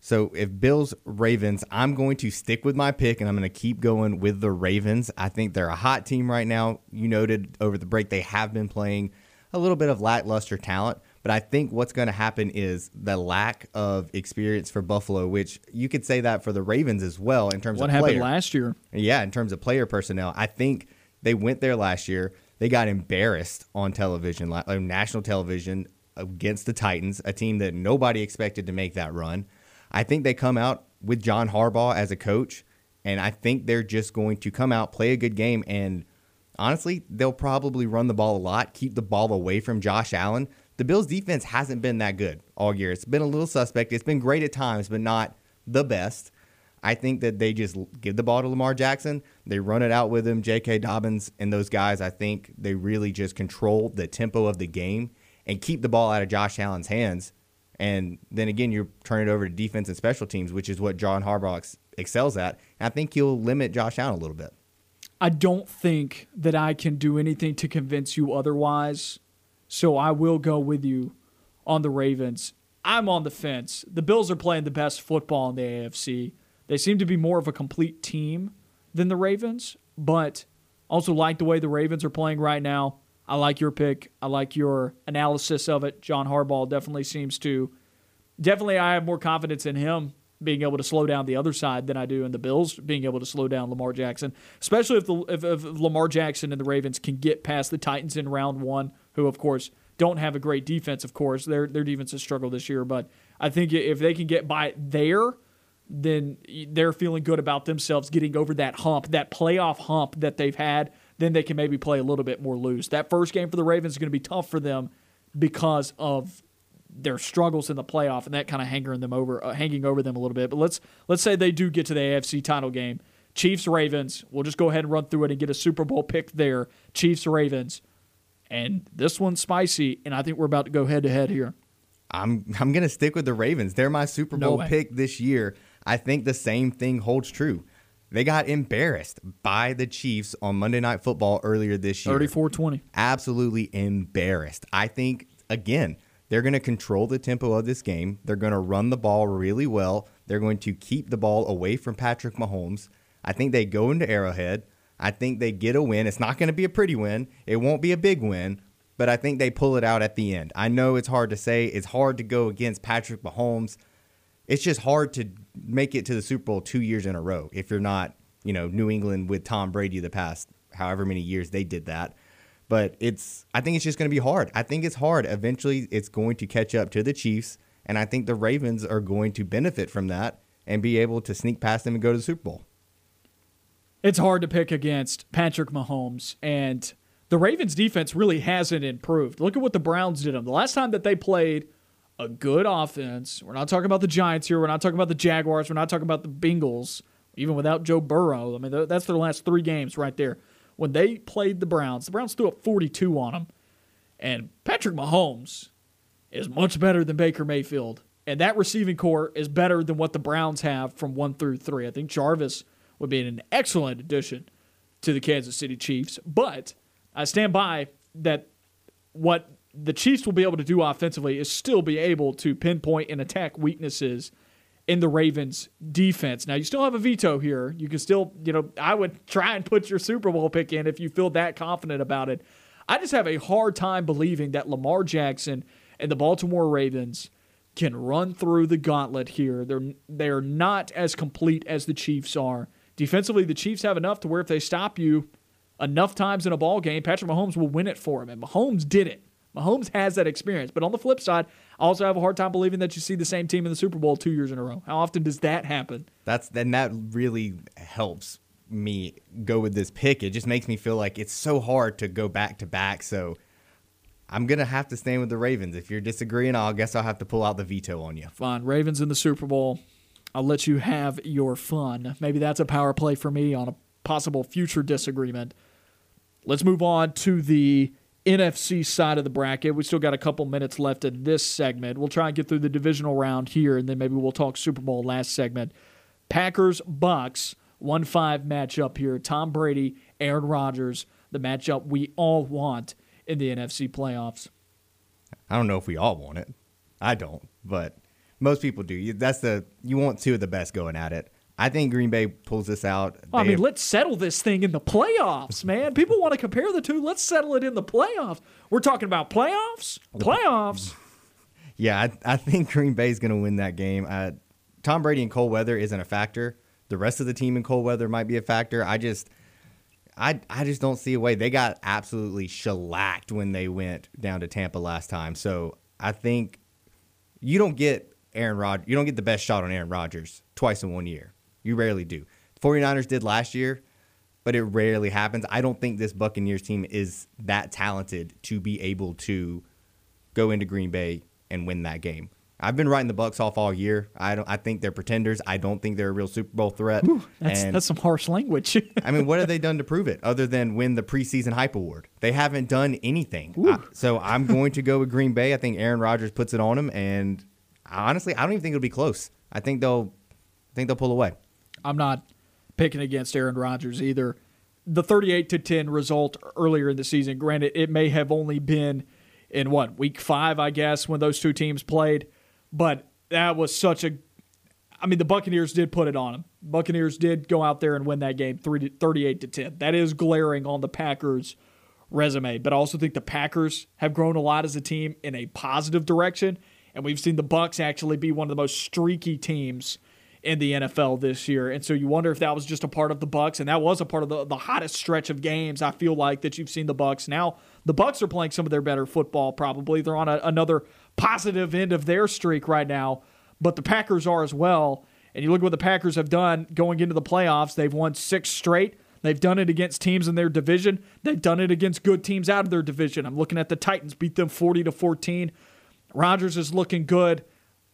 So if Bills Ravens, I'm going to stick with my pick and I'm going to keep going with the Ravens. I think they're a hot team right now. You noted over the break they have been playing a little bit of lackluster talent, but I think what's going to happen is the lack of experience for Buffalo, which you could say that for the Ravens as well in terms what of what happened player. last year. Yeah, in terms of player personnel, I think they went there last year. They got embarrassed on television, on national television uh, against the Titans, a team that nobody expected to make that run. I think they come out with John Harbaugh as a coach, and I think they're just going to come out, play a good game, and honestly, they'll probably run the ball a lot, keep the ball away from Josh Allen. The Bills' defense hasn't been that good all year. It's been a little suspect. It's been great at times, but not the best. I think that they just give the ball to Lamar Jackson. They run it out with him, J.K. Dobbins, and those guys. I think they really just control the tempo of the game and keep the ball out of Josh Allen's hands. And then again, you turn it over to defense and special teams, which is what John Harbaugh ex- excels at. And I think you'll limit Josh Allen a little bit. I don't think that I can do anything to convince you otherwise. So I will go with you on the Ravens. I'm on the fence. The Bills are playing the best football in the AFC. They seem to be more of a complete team than the Ravens, but also like the way the Ravens are playing right now. I like your pick. I like your analysis of it. John Harbaugh definitely seems to definitely I have more confidence in him being able to slow down the other side than I do in the Bills being able to slow down Lamar Jackson, especially if the if, if Lamar Jackson and the Ravens can get past the Titans in round 1, who of course don't have a great defense of course. Their their defense has struggled this year, but I think if they can get by there then they're feeling good about themselves getting over that hump, that playoff hump that they've had. Then they can maybe play a little bit more loose. That first game for the Ravens is going to be tough for them because of their struggles in the playoff and that kind of hanging them over, uh, hanging over them a little bit. But let's let's say they do get to the AFC title game. Chiefs Ravens. We'll just go ahead and run through it and get a Super Bowl pick there. Chiefs Ravens. And this one's spicy, and I think we're about to go head to head here. I'm I'm gonna stick with the Ravens. They're my Super Bowl way. pick this year. I think the same thing holds true. They got embarrassed by the Chiefs on Monday Night Football earlier this year. 34 20. absolutely embarrassed. I think again, they're going to control the tempo of this game. They're going to run the ball really well. They're going to keep the ball away from Patrick Mahomes. I think they go into Arrowhead. I think they get a win. It's not going to be a pretty win. It won't be a big win, but I think they pull it out at the end. I know it's hard to say. It's hard to go against Patrick Mahomes. It's just hard to make it to the Super Bowl 2 years in a row if you're not, you know, New England with Tom Brady the past however many years they did that but it's I think it's just going to be hard. I think it's hard. Eventually, it's going to catch up to the Chiefs, and I think the Ravens are going to benefit from that and be able to sneak past them and go to the Super Bowl. It's hard to pick against Patrick Mahomes, and the Ravens' defense really hasn't improved. Look at what the Browns did. them. The last time that they played a good offense, we're not talking about the Giants here. We're not talking about the Jaguars. We're not talking about the Bengals, even without Joe Burrow. I mean, that's their last three games right there. When they played the Browns, the Browns threw up 42 on them, and Patrick Mahomes is much better than Baker Mayfield. And that receiving corps is better than what the Browns have from one through three. I think Jarvis would be an excellent addition to the Kansas City Chiefs. But I stand by that what the Chiefs will be able to do offensively is still be able to pinpoint and attack weaknesses in the Ravens defense. Now you still have a veto here. You can still, you know, I would try and put your Super Bowl pick in if you feel that confident about it. I just have a hard time believing that Lamar Jackson and the Baltimore Ravens can run through the gauntlet here. They're they're not as complete as the Chiefs are. Defensively, the Chiefs have enough to where if they stop you enough times in a ball game, Patrick Mahomes will win it for him. And Mahomes did it. Mahomes has that experience. But on the flip side, I also have a hard time believing that you see the same team in the Super Bowl two years in a row. How often does that happen? That's then that really helps me go with this pick. It just makes me feel like it's so hard to go back to back. So I'm gonna have to stand with the Ravens. If you're disagreeing, I'll guess I'll have to pull out the veto on you. Fine. Ravens in the Super Bowl. I'll let you have your fun. Maybe that's a power play for me on a possible future disagreement. Let's move on to the NFC side of the bracket. We still got a couple minutes left in this segment. We'll try and get through the divisional round here, and then maybe we'll talk Super Bowl last segment. Packers Bucks one five matchup here. Tom Brady, Aaron Rodgers, the matchup we all want in the NFC playoffs. I don't know if we all want it. I don't, but most people do. That's the you want two of the best going at it. I think Green Bay pulls this out. Well, I mean, let's settle this thing in the playoffs, man. People want to compare the two. Let's settle it in the playoffs. We're talking about playoffs? Playoffs. Yeah, I, I think Green Bay's going to win that game. Uh, Tom Brady in cold weather isn't a factor. The rest of the team in cold weather might be a factor. I just, I, I just don't see a way. They got absolutely shellacked when they went down to Tampa last time. So I think you don't get Aaron Rod, you don't get the best shot on Aaron Rodgers twice in one year. You rarely do. 49ers did last year, but it rarely happens. I don't think this Buccaneers team is that talented to be able to go into Green Bay and win that game. I've been writing the Bucks off all year. I don't. I think they're pretenders. I don't think they're a real Super Bowl threat. That's, and that's some harsh language. I mean, what have they done to prove it other than win the preseason hype award? They haven't done anything. I- so I'm going to go with Green Bay. I think Aaron Rodgers puts it on them, and honestly, I don't even think it'll be close. I think they'll, I think they'll pull away. I'm not picking against Aaron Rodgers either. The 38 to 10 result earlier in the season, granted, it may have only been in what, week five, I guess, when those two teams played, but that was such a. I mean, the Buccaneers did put it on them. Buccaneers did go out there and win that game 38 to 10. That is glaring on the Packers' resume, but I also think the Packers have grown a lot as a team in a positive direction, and we've seen the Bucks actually be one of the most streaky teams in the NFL this year. And so you wonder if that was just a part of the Bucks and that was a part of the, the hottest stretch of games I feel like that you've seen the Bucks. Now the Bucks are playing some of their better football probably. They're on a, another positive end of their streak right now, but the Packers are as well. And you look at what the Packers have done going into the playoffs. They've won 6 straight. They've done it against teams in their division. They've done it against good teams out of their division. I'm looking at the Titans beat them 40 to 14. Rodgers is looking good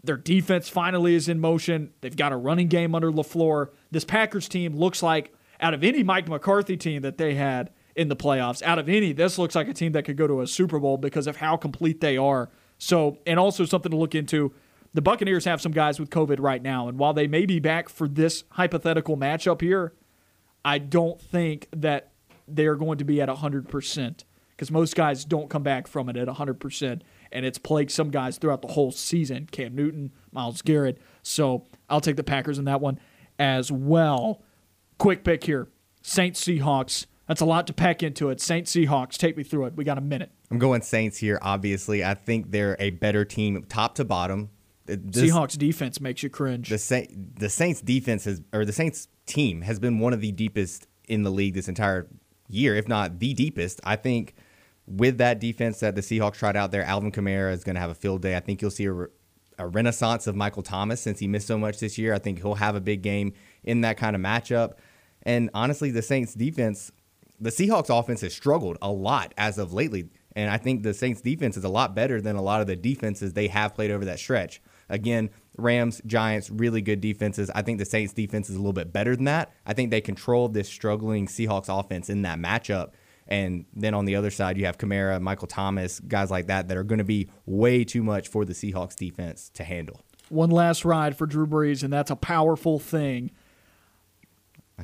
Their defense finally is in motion. They've got a running game under LaFleur. This Packers team looks like, out of any Mike McCarthy team that they had in the playoffs, out of any, this looks like a team that could go to a Super Bowl because of how complete they are. So, and also something to look into. The Buccaneers have some guys with COVID right now, and while they may be back for this hypothetical matchup here, I don't think that they're going to be at 100% because most guys don't come back from it at 100%. And it's plagued some guys throughout the whole season Cam Newton, Myles Garrett. So I'll take the Packers in that one as well. Quick pick here Saints Seahawks. That's a lot to pack into it. Saints Seahawks. Take me through it. We got a minute. I'm going Saints here, obviously. I think they're a better team top to bottom. This, Seahawks defense makes you cringe. The, Sa- the Saints defense has, or the Saints team has been one of the deepest in the league this entire year, if not the deepest. I think with that defense that the Seahawks tried out there, Alvin Kamara is going to have a field day. I think you'll see a, a renaissance of Michael Thomas since he missed so much this year. I think he'll have a big game in that kind of matchup. And honestly, the Saints defense, the Seahawks offense has struggled a lot as of lately. And I think the Saints defense is a lot better than a lot of the defenses they have played over that stretch. Again, Rams, Giants, really good defenses. I think the Saints defense is a little bit better than that. I think they controlled this struggling Seahawks offense in that matchup. And then on the other side, you have Kamara, Michael Thomas, guys like that that are going to be way too much for the Seahawks defense to handle. One last ride for Drew Brees, and that's a powerful thing.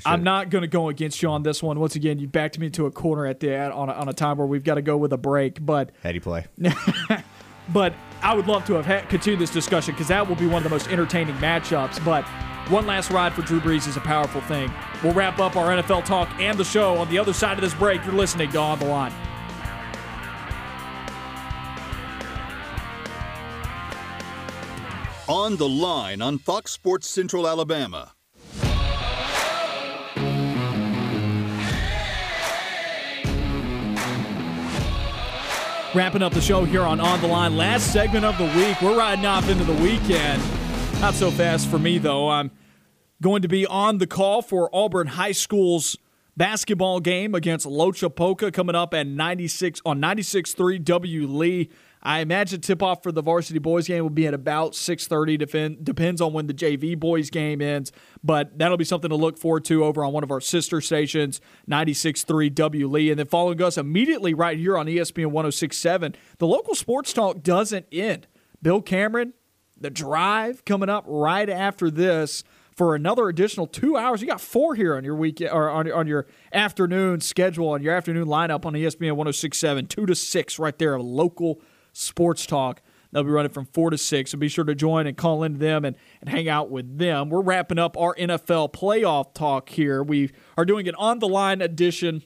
I'm not going to go against you on this one. Once again, you backed me into a corner at the on a, on a time where we've got to go with a break. But how do you play. but I would love to have had, continued this discussion because that will be one of the most entertaining matchups. But one last ride for Drew Brees is a powerful thing. We'll wrap up our NFL talk and the show on the other side of this break. You're listening to On the Line. On the Line on Fox Sports Central Alabama. Wrapping up the show here on On the Line. Last segment of the week. We're riding off into the weekend. Not so fast for me, though. I'm going to be on the call for Auburn High School's basketball game against Loachapoka coming up at 96 on 96.3 W Lee. I imagine tip off for the varsity boys game will be at about 6:30. Defend, depends on when the JV boys game ends, but that'll be something to look forward to over on one of our sister stations, 96.3 W Lee, and then following us immediately right here on ESPN 106.7. The local sports talk doesn't end. Bill Cameron, the drive coming up right after this for another additional two hours. You got four here on your weekend or on, on your afternoon schedule on your afternoon lineup on ESPN 106.7, two to six right there, of local Sports Talk. They'll be running from 4 to 6, so be sure to join and call into them and, and hang out with them. We're wrapping up our NFL playoff talk here. We are doing an on the line edition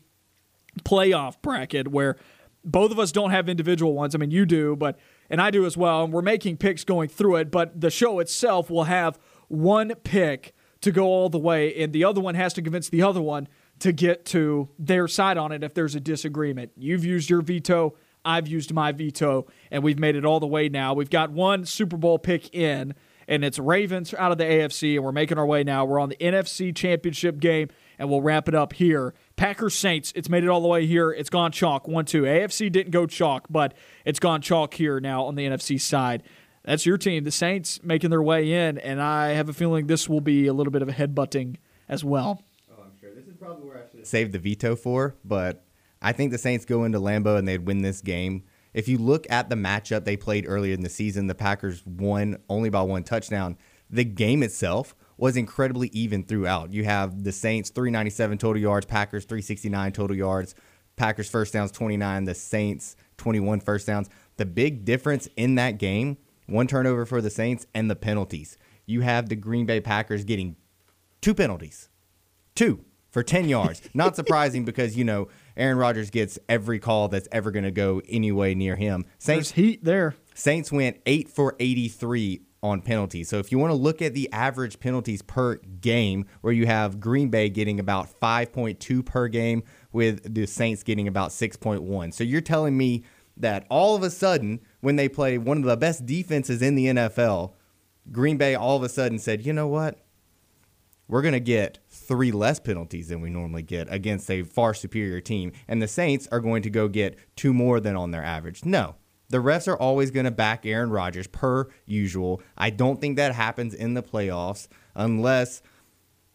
playoff bracket where both of us don't have individual ones. I mean, you do, but and I do as well. And we're making picks going through it, but the show itself will have one pick to go all the way, and the other one has to convince the other one to get to their side on it if there's a disagreement. You've used your veto. I've used my veto, and we've made it all the way now. We've got one Super Bowl pick in, and it's Ravens out of the AFC, and we're making our way now. We're on the NFC Championship game, and we'll wrap it up here. Packers Saints, it's made it all the way here. It's gone chalk, 1 2. AFC didn't go chalk, but it's gone chalk here now on the NFC side. That's your team, the Saints, making their way in, and I have a feeling this will be a little bit of a headbutting as well. Oh, I'm sure. This is probably where I should save the veto for, but I think the Saints go into Lambeau and they'd win this game. If you look at the matchup they played earlier in the season, the Packers won only by one touchdown. The game itself was incredibly even throughout. You have the Saints 397 total yards, Packers 369 total yards, Packers first downs 29, the Saints 21 first downs. The big difference in that game, one turnover for the Saints and the penalties. You have the Green Bay Packers getting two penalties. Two for 10 yards. Not surprising because, you know, Aaron Rodgers gets every call that's ever going to go anyway near him. Saints There's heat there. Saints went 8 for 83 on penalties. So if you want to look at the average penalties per game, where you have Green Bay getting about 5.2 per game, with the Saints getting about 6.1. So you're telling me that all of a sudden, when they play one of the best defenses in the NFL, Green Bay all of a sudden said, you know what? we're going to get three less penalties than we normally get against a far superior team. And the Saints are going to go get two more than on their average. No, The refs are always going to back Aaron Rodgers per usual. I don't think that happens in the playoffs unless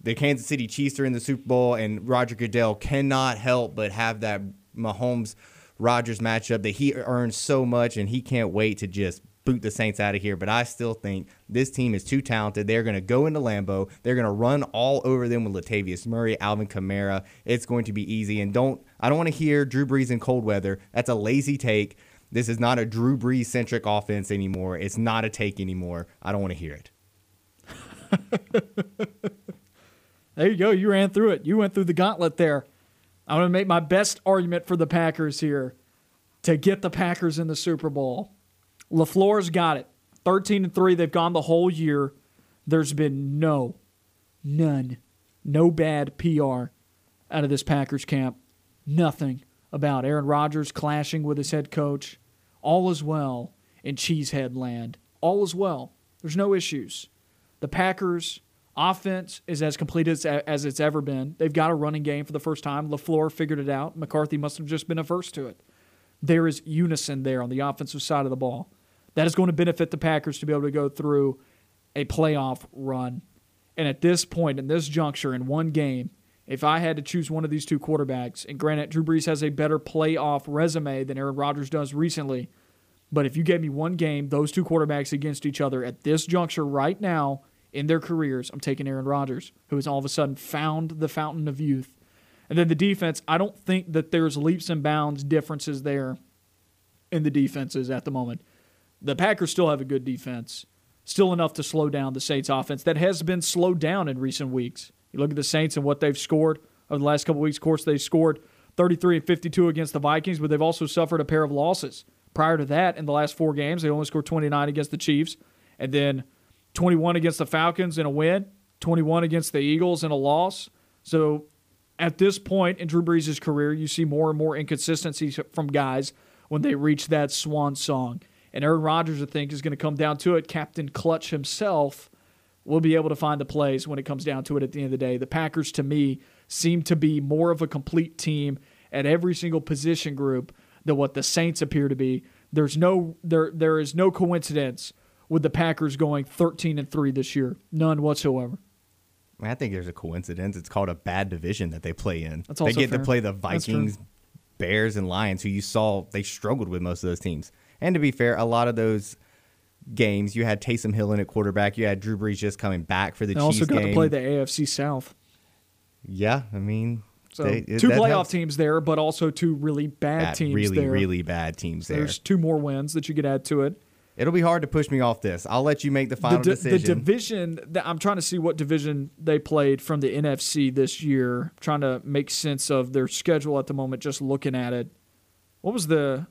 the Kansas City Chiefs are in the Super Bowl and Roger Goodell cannot help but have that Mahomes Rodgers matchup that he earns so much and he can't wait to just boot the Saints out of here. But I still think this team is too talented. They're going to go into Lambeau. They're going to run all over them with Latavius Murray, Alvin Kamara. It's going to be easy. And don't I don't want to hear Drew Brees in cold weather. That's a lazy take. This is not a Drew Brees centric offense anymore. It's not a take anymore. I don't want to hear it. there you go. You ran through it. You went through the gauntlet there. I'm going to make my best argument for the Packers here to get the Packers in the Super Bowl. LaFleur's got it. 13 and 3, they've gone the whole year. There's been no, none, no bad PR out of this Packers camp. Nothing about Aaron Rodgers clashing with his head coach. All is well in Cheesehead land. All is well. There's no issues. The Packers offense is as complete as, as it's ever been. They've got a running game for the first time. LaFleur figured it out. McCarthy must have just been averse to it. There is unison there on the offensive side of the ball. That is going to benefit the Packers to be able to go through a playoff run. And at this point, in this juncture, in one game, if I had to choose one of these two quarterbacks, and granted, Drew Brees has a better playoff resume than Aaron Rodgers does recently, but if you gave me one game, those two quarterbacks against each other at this juncture right now in their careers, I'm taking Aaron Rodgers, who has all of a sudden found the fountain of youth. And then the defense, I don't think that there's leaps and bounds differences there in the defenses at the moment the Packers still have a good defense, still enough to slow down the Saints offense that has been slowed down in recent weeks. You look at the Saints and what they've scored over the last couple weeks. Of course, they scored 33 and 52 against the Vikings, but they've also suffered a pair of losses. Prior to that, in the last four games, they only scored 29 against the Chiefs, and then 21 against the Falcons in a win, 21 against the Eagles in a loss. So at this point in Drew Brees' career, you see more and more inconsistencies from guys when they reach that swan song. And Aaron Rodgers, I think, is going to come down to it. Captain Clutch himself will be able to find the plays when it comes down to it at the end of the day. The Packers, to me, seem to be more of a complete team at every single position group than what the Saints appear to be. There's no there there is no coincidence with the Packers going 13 and 3 this year. None whatsoever. I think there's a coincidence. It's called a bad division that they play in. That's they get fair. to play the Vikings, Bears, and Lions, who you saw they struggled with most of those teams. And to be fair, a lot of those games you had Taysom Hill in at quarterback. You had Drew Brees just coming back for the they Chiefs also got game. to play the AFC South. Yeah, I mean, so they, two playoff helps. teams there, but also two really bad, Bad- teams really, there. really bad teams there. There's two more wins that you could add to it. It'll be hard to push me off this. I'll let you make the final the, di- decision. the division that I'm trying to see what division they played from the NFC this year. trying to make sense of their schedule at the moment. Just looking at it, what was the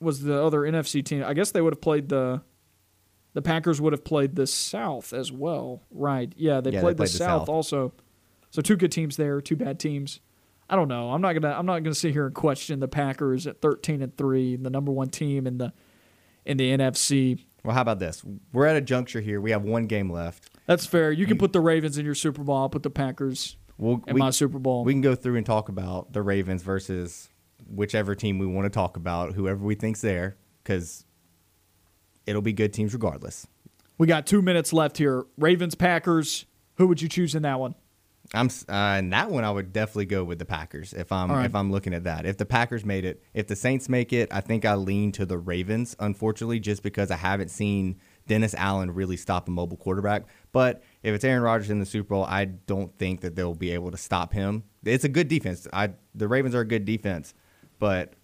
was the other NFC team? I guess they would have played the the Packers would have played the South as well, right? Yeah, they Yeah, they played, the, the South, South. also. So two good teams there, two bad teams. I don't know. I'm not gonna I'm not gonna sit here and question the Packers at 13 and three, the number one team in the in the NFC. well, how about this? We're at a juncture here. We have one game left. That's fair. You can put the Ravens in your Super Bowl. I'll put the Packers We'll, in we, my Super Bowl. we can go through and talk about the Ravens versus whichever team we want to talk about, whoever we think's there, because it'll be good teams regardless. We got two minutes left here. Ravens, Packers. Who would you choose in that one? I'm uh, in that one. I would definitely go with the Packers if I'm right. if I'm looking at that. If the Packers made it, if the Saints make it, I think I lean to the Ravens. Unfortunately, just because I haven't seen Dennis Allen really stop a mobile quarterback. But if it's Aaron Rodgers in the Super Bowl, I don't think that they'll be able to stop him. It's a good defense. I the Ravens are a good defense, but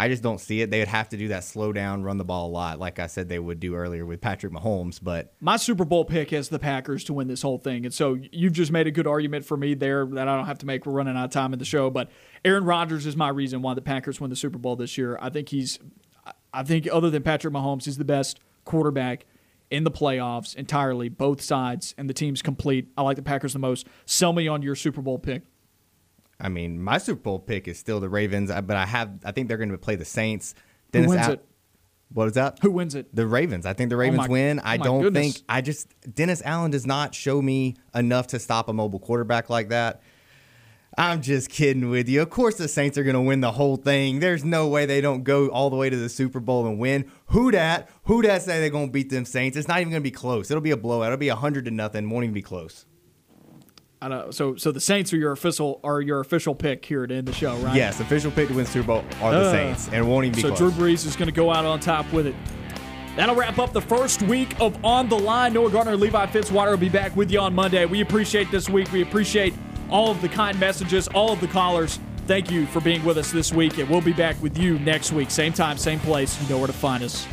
I just don't see it. They would have to do that slow down, run the ball a lot, like I said they would do earlier with Patrick Mahomes. But My Super Bowl pick is the Packers to win this whole thing. And so you've just made a good argument for me there that I don't have to make. We're running out of time in the show. But Aaron Rodgers is my reason why the Packers win the Super Bowl this year. I think he's, I think other than Patrick Mahomes, he's the best quarterback in the playoffs entirely, both sides, and the team's complete. I like the Packers the most. Sell me on your Super Bowl pick. I mean, my Super Bowl pick is still the Ravens, uh, but I have I think they're going to play the Saints. Dennis wins Al- it? What is that? Who wins it? The Ravens. I think the Ravens my- win. I oh don't goodness. think I just Dennis Allen does not show me enough to stop a mobile quarterback like that. I'm just kidding with you. Of course, the Saints are going to win the whole thing. There's no way they don't go all the way to the Super Bowl and win. Who dat? Who dat say they're going to beat them Saints? It's not even going to be close. It'll be a blowout. It'll be hundred to nothing. Won't even be close. I know. So, so the Saints are your official are your official pick here to end the show, right? Yes, official pick to win Super Bowl are the Uh, Saints, and it won't even be So close. Drew Brees is going to go out on top with it. That'll wrap up the first week of On the Line. Noah Gardner, Levi Fitzwater will be back with you on Monday. We appreciate this week. We appreciate all of the kind messages, all of the callers. Thank you for being with us this week, and we'll be back with you next week. Same time, same place. You know where to find us.